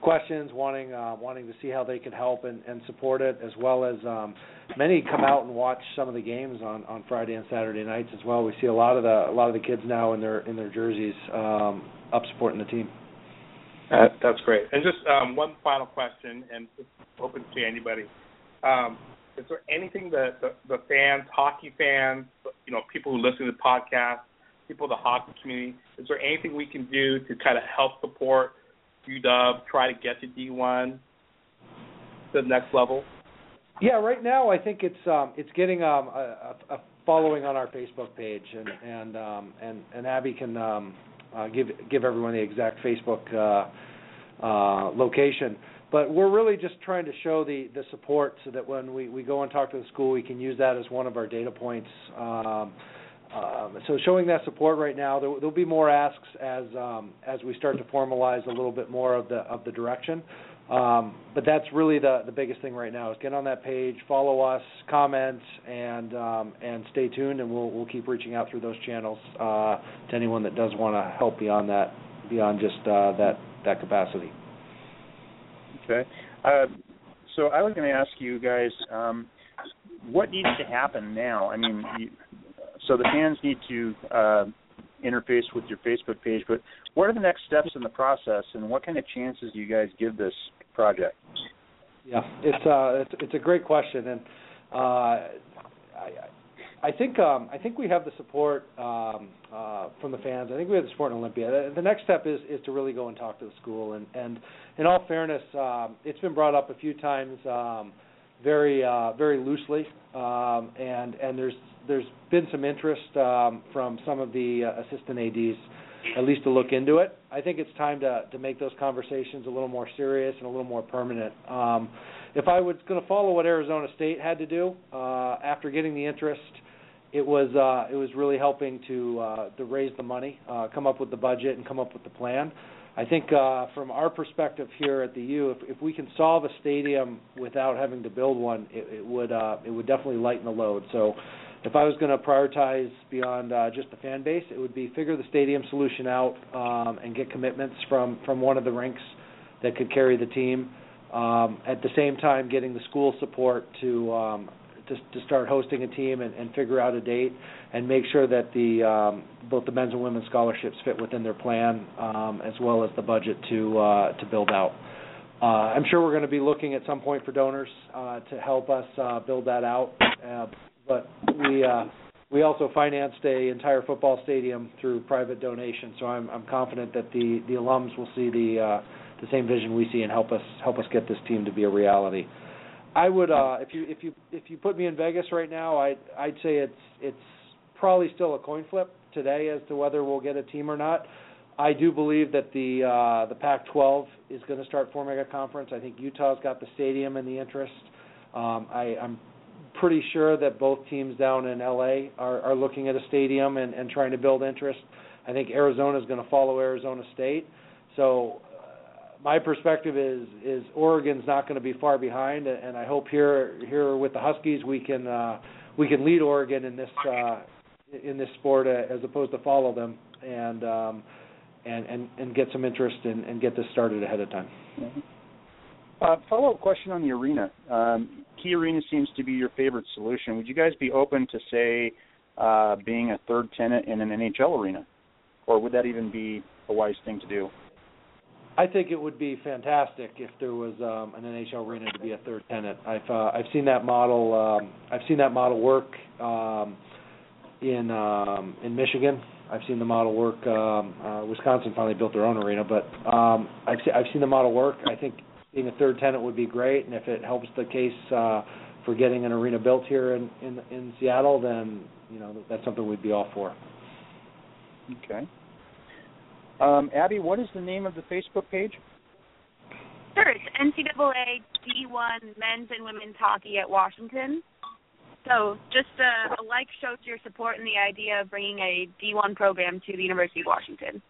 questions, wanting uh, wanting to see how they could help and, and support it, as well as um, many come out and watch some of the games on, on Friday and Saturday nights as well. We see a lot of the a lot of the kids now in their in their jerseys um, up supporting the team. Uh, that's great. And just um, one final question, and open to anybody. Um, is there anything that the, the fans, hockey fans, you know, people who listen to the podcast, people in the hockey community, is there anything we can do to kind of help support UW, try to get to D1 to the next level? Yeah, right now I think it's um, it's getting um, a, a following on our Facebook page, and and um, and and Abby can um, uh, give give everyone the exact Facebook uh, uh, location. But we're really just trying to show the the support so that when we we go and talk to the school, we can use that as one of our data points. Um, um, so showing that support right now, there, will be more asks as um, as we start to formalize a little bit more of the of the direction. Um, but that's really the the biggest thing right now is get on that page, follow us, comment, and um, and stay tuned, and we'll we'll keep reaching out through those channels uh, to anyone that does want to help beyond that beyond just uh, that that capacity. Okay. Uh, so I was going to ask you guys, um, what needs to happen now? I mean, you, so the fans need to uh, interface with your Facebook page, but what are the next steps in the process, and what kind of chances do you guys give this project? Yeah, it's uh, it's, it's a great question, and uh, I, I think um, I think we have the support um, uh, from the fans. I think we have the support in Olympia. The next step is is to really go and talk to the school, and and in all fairness, um, it's been brought up a few times, um, very uh, very loosely, um, and and there's there's been some interest um, from some of the uh, assistant ads at least to look into it. I think it's time to to make those conversations a little more serious and a little more permanent. Um, if I was going to follow what Arizona State had to do uh, after getting the interest, it was uh, it was really helping to uh, to raise the money, uh, come up with the budget, and come up with the plan. I think uh, from our perspective here at the U, if, if we can solve a stadium without having to build one, it, it would uh, it would definitely lighten the load. So if I was going to prioritize beyond uh, just the fan base, it would be figure the stadium solution out um, and get commitments from from one of the rinks that could carry the team. Um, at the same time, getting the school support to um, to, to start hosting a team and, and figure out a date and make sure that the um, both the men's and women's scholarships fit within their plan um, as well as the budget to uh, to build out. Uh, I'm sure we're going to be looking at some point for donors uh, to help us uh, build that out. Uh, but we uh, we also financed a entire football stadium through private donation. So I'm I'm confident that the the alums will see the uh, the same vision we see and help us help us get this team to be a reality. I would uh, if you if you if you put me in Vegas right now, I'd I'd say it's it's probably still a coin flip today as to whether we'll get a team or not. I do believe that the uh, the Pac-12 is going to start forming a conference. I think Utah's got the stadium and the interest. Um, I, I'm pretty sure that both teams down in LA are, are looking at a stadium and, and trying to build interest. I think Arizona is going to follow Arizona State. So my perspective is is Oregon's not going to be far behind, and I hope here here with the Huskies we can uh, we can lead Oregon in this uh, in this sport uh, as opposed to follow them and um, and, and and get some interest and, and get this started ahead of time. Uh, follow up question on the arena. Um, Key Arena seems to be your favorite solution. Would you guys be open to say uh, being a third tenant in an NHL arena, or would that even be a wise thing to do? I think it would be fantastic if there was um, an NHL arena to be a third tenant. I've uh, I've seen that model. Um, I've seen that model work um, in um, in Michigan. I've seen the model work. Um, uh, Wisconsin finally built their own arena, but um, I've se- I've seen the model work. I think being a third tenant would be great, and if it helps the case uh, for getting an arena built here in in, in Seattle, then you know that's something we'd be all for. Okay. Um, Abby, what is the name of the Facebook page? Sure, it's NCAA D1 men's and women's hockey at Washington. So just a, a like shows your support in the idea of bringing a D1 program to the University of Washington.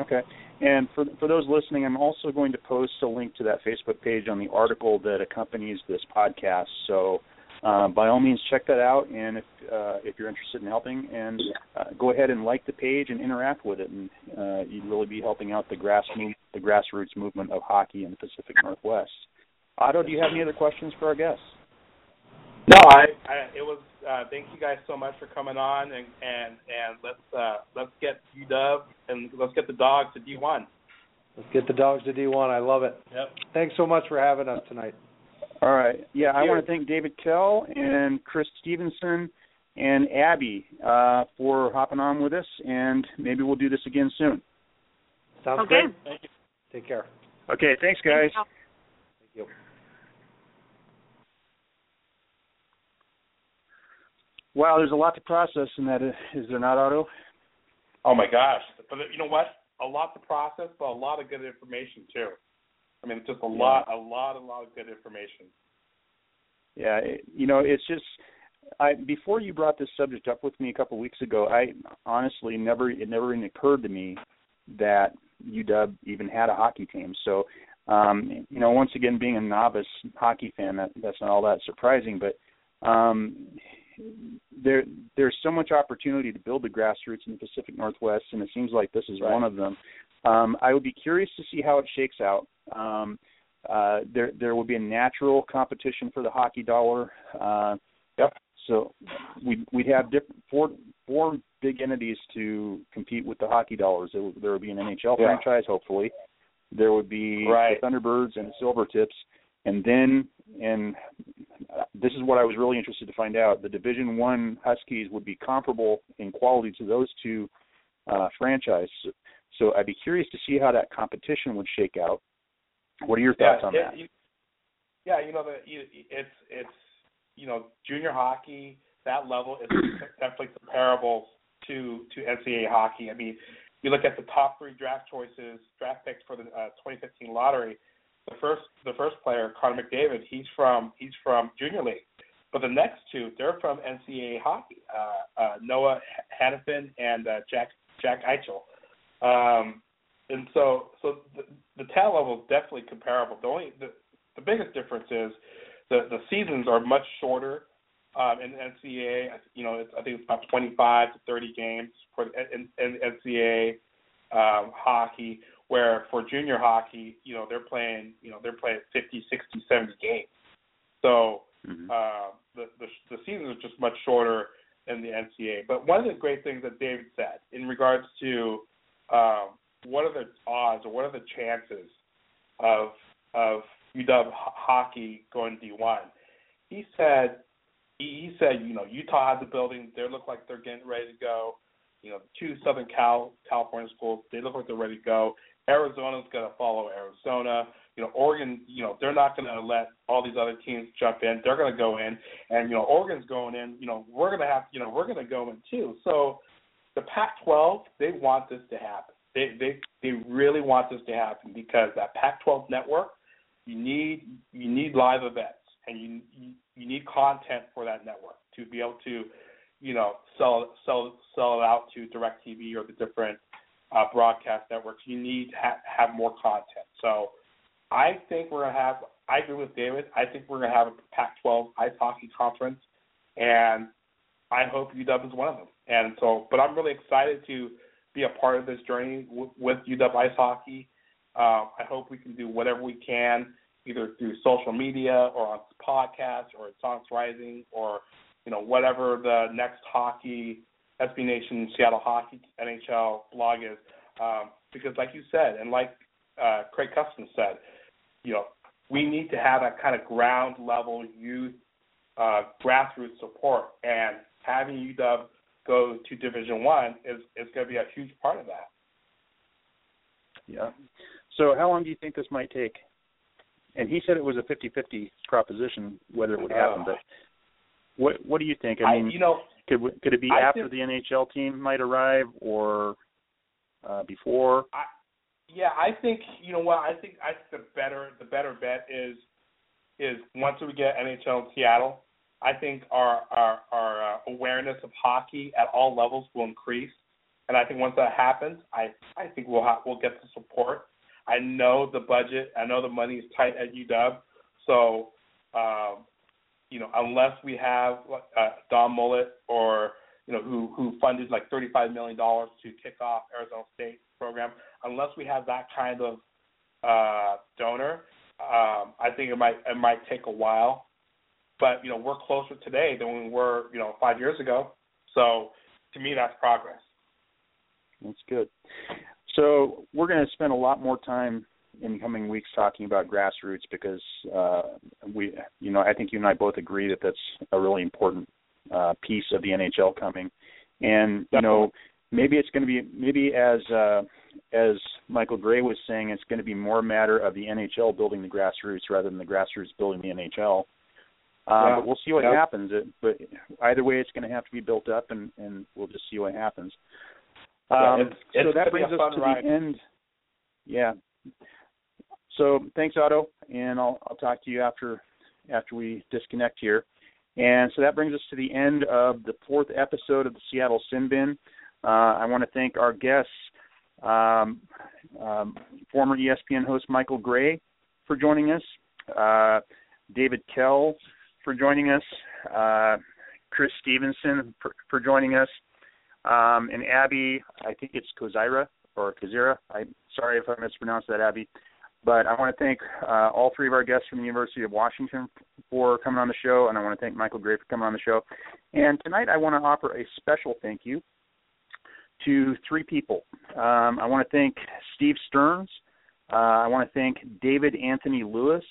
Okay. And for for those listening, I'm also going to post a link to that Facebook page on the article that accompanies this podcast. So uh, by all means, check that out. And if uh, if you're interested in helping, and uh, go ahead and like the page and interact with it, and uh, you'd really be helping out the grass move, the grassroots movement of hockey in the Pacific Northwest. Otto, do you have any other questions for our guests? No, I, I it was uh thank you guys so much for coming on and and and let's uh let's get UW and let's get the dogs to D1. Let's get the dogs to D1. I love it. Yep. Thanks so much for having us tonight. All right. Yeah, I want to thank David Kell and Chris Stephenson and Abby uh, for hopping on with us, and maybe we'll do this again soon. Sounds Okay. great. Thank you. Take care. Okay, thanks, guys. Thanks, Thank you. Wow, there's a lot to process in that, is there not, Otto? Oh my gosh! But you know what? A lot to process, but a lot of good information too. I mean, just a lot, a lot, a lot of good information. Yeah, it, you know, it's just I before you brought this subject up with me a couple of weeks ago, I honestly never it never even occurred to me that UW even had a hockey team. So, um, you know, once again, being a novice hockey fan, that that's not all that surprising. But um, there there's so much opportunity to build the grassroots in the Pacific Northwest, and it seems like this is Right. one of them. Um, I would be curious to see how it shakes out. Um, uh, there there will be a natural competition for the hockey dollar. Uh, Yep. So we we'd have different four four big entities to compete with the hockey dollars. There, would- there would be an NHL Yeah. franchise, hopefully. There would be Right. the Thunderbirds and the Silvertips, and then and this is what I was really interested to find out. The Division One Huskies would be comparable in quality to those two uh, franchises. So I'd be curious to see how that competition would shake out. What are your thoughts yeah, on it- that? you- yeah, you know the you- it's it's you know junior hockey that level is definitely comparable to to NCAA hockey. I mean, you look at the top three draft choices, draft picks for the uh, 2015 lottery. The first the first player, Connor McDavid, he's from he's from junior league, but the next two they're from NCAA hockey. Uh, uh, Noah Hanifin and uh, Jack Jack Eichel. Um, and so so the, the talent level is definitely comparable. The only the, the biggest difference is the the seasons are much shorter um, in NCAA. You know, it's, I think it's about 25 to 30 games for in, in NCAA um, hockey. Where for junior hockey, you know, they're playing you know they're playing 50, 60, 70 games. So Mhm. uh, the, the the seasons are just much shorter in the NCAA. But one of the great things that David said in regards to um, what are the odds or what are the chances of of UW hockey going D1? He said he, he said you know Utah has a building. They look like they're getting ready to go. You know, two Southern Cal California schools. They look like they're ready to go. Arizona's going to follow Arizona. You know, Oregon. You know, they're not going to let all these other teams jump in. They're going to go in, and you know, Oregon's going in. You know, we're going to have. You know, we're going to go in too. So, the Pac-12, they want this to happen. They they they really want this to happen because that Pac-12 network, you need you need live events and you you, need content for that network to be able to, you know, sell sell sell it out to DirecTV or the different uh, broadcast networks. You need to ha- have more content. So, I think we're gonna have. I agree with David. I think we're gonna have a Pac-12 ice hockey conference, and I hope UW is one of them. And so, but I'm really excited to be a part of this journey with UW Ice Hockey. Uh, I hope we can do whatever we can, either through social media or on podcasts or at Sonics Rising or you know whatever the next hockey SB Nation Seattle Hockey NHL blog is. Um, because, like you said, and like uh, Craig Custance said, you know we need to have that kind of ground level youth uh, grassroots support, and having UW go to Division One is is going to be a huge part of that. Yeah. So how long do you think this might take? And he said it was a 50-50 proposition whether it would happen, Uh, but what what do you think? I mean, you know, could could it be I after the NHL team might arrive or uh, before? I, Yeah, I think you know what I think. I think the better the better bet is is once we get NHL in Seattle, I think our our our uh, awareness of hockey at all levels will increase, and I think once that happens, I I think we'll ha- we'll get the support. I know the budget. I know the money is tight at UW, so um, you know unless we have uh, Don Mullett or you know who who funded like thirty five million dollars to kick off Arizona State program, unless we have that kind of uh, donor, um, I think it might it might take a while. But you know we're closer today than we were you know five years ago. So to me that's progress. That's good. So we're going to spend a lot more time in coming weeks talking about grassroots because uh, we, you know, I think you and I both agree that that's a really important uh, piece of the NHL coming. And you know, maybe it's going to be maybe as uh, as Michael Grey was saying, it's going to be more a matter of the NHL building the grassroots rather than the grassroots building the NHL. Uh, Yeah. But we'll see what Yeah. happens. It, but either way, it's going to have to be built up, and and we'll just see what happens. Um, it's- it's so that gonna be a brings us to ride. the end. Yeah. So thanks, Otto, and I'll I'll talk to you after after we disconnect here. And so that brings us to the end of the fourth episode of the Seattle Sin Bin. Uh, I want to thank our guests, um, um, former ESPN host Michael Grey, for joining us, uh, David Kell for joining us, uh, Chris Stephenson for, for joining us, um, and Abby, I think it's Kozira or Kazira. I'm sorry if I mispronounced that, Abby. But I want to thank uh, all three of our guests from the University of Washington for coming on the show, and I want to thank Michael Grey for coming on the show. And tonight I want to offer a special thank you to three people. Um, I want to thank Steve Stearns. Uh, I want to thank David Anthony Lewis,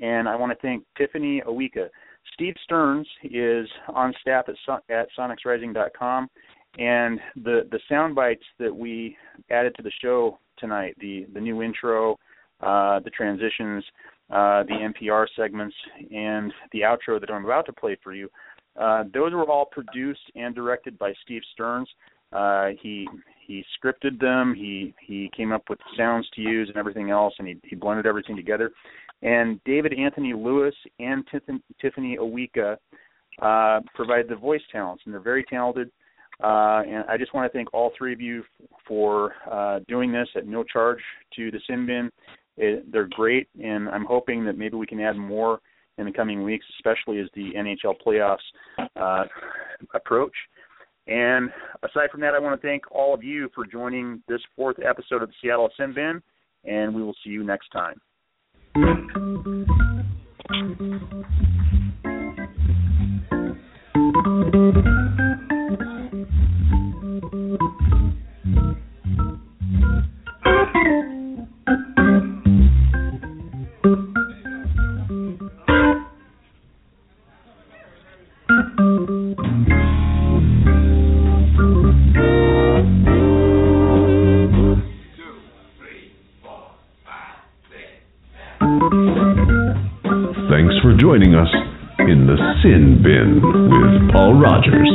and I want to thank Tiffany Owika. Steve Stearns is on staff at, at sonicsrising.com, and the the sound bites that we added to the show tonight, the the new intro, uh, the transitions, uh, the NPR segments, and the outro that I'm about to play for you, uh, those were all produced and directed by Steve Stearns. Uh, he he scripted them. He he came up with sounds to use and everything else, and he he blended everything together. And David Anthony Lewis and Tiffany, Owika uh, provided the voice talents, and they're very talented. Uh, and I just want to thank all three of you f- for uh, doing this at no charge to the Sin Bin. It, they're great, and I'm hoping that maybe we can add more in the coming weeks, especially as the NHL playoffs uh, approach. And aside from that, I want to thank all of you for joining this fourth episode of the Seattle Sin Bin, and we will see you next time. Thanks for joining us in the Sin Bin with Paul Rogers.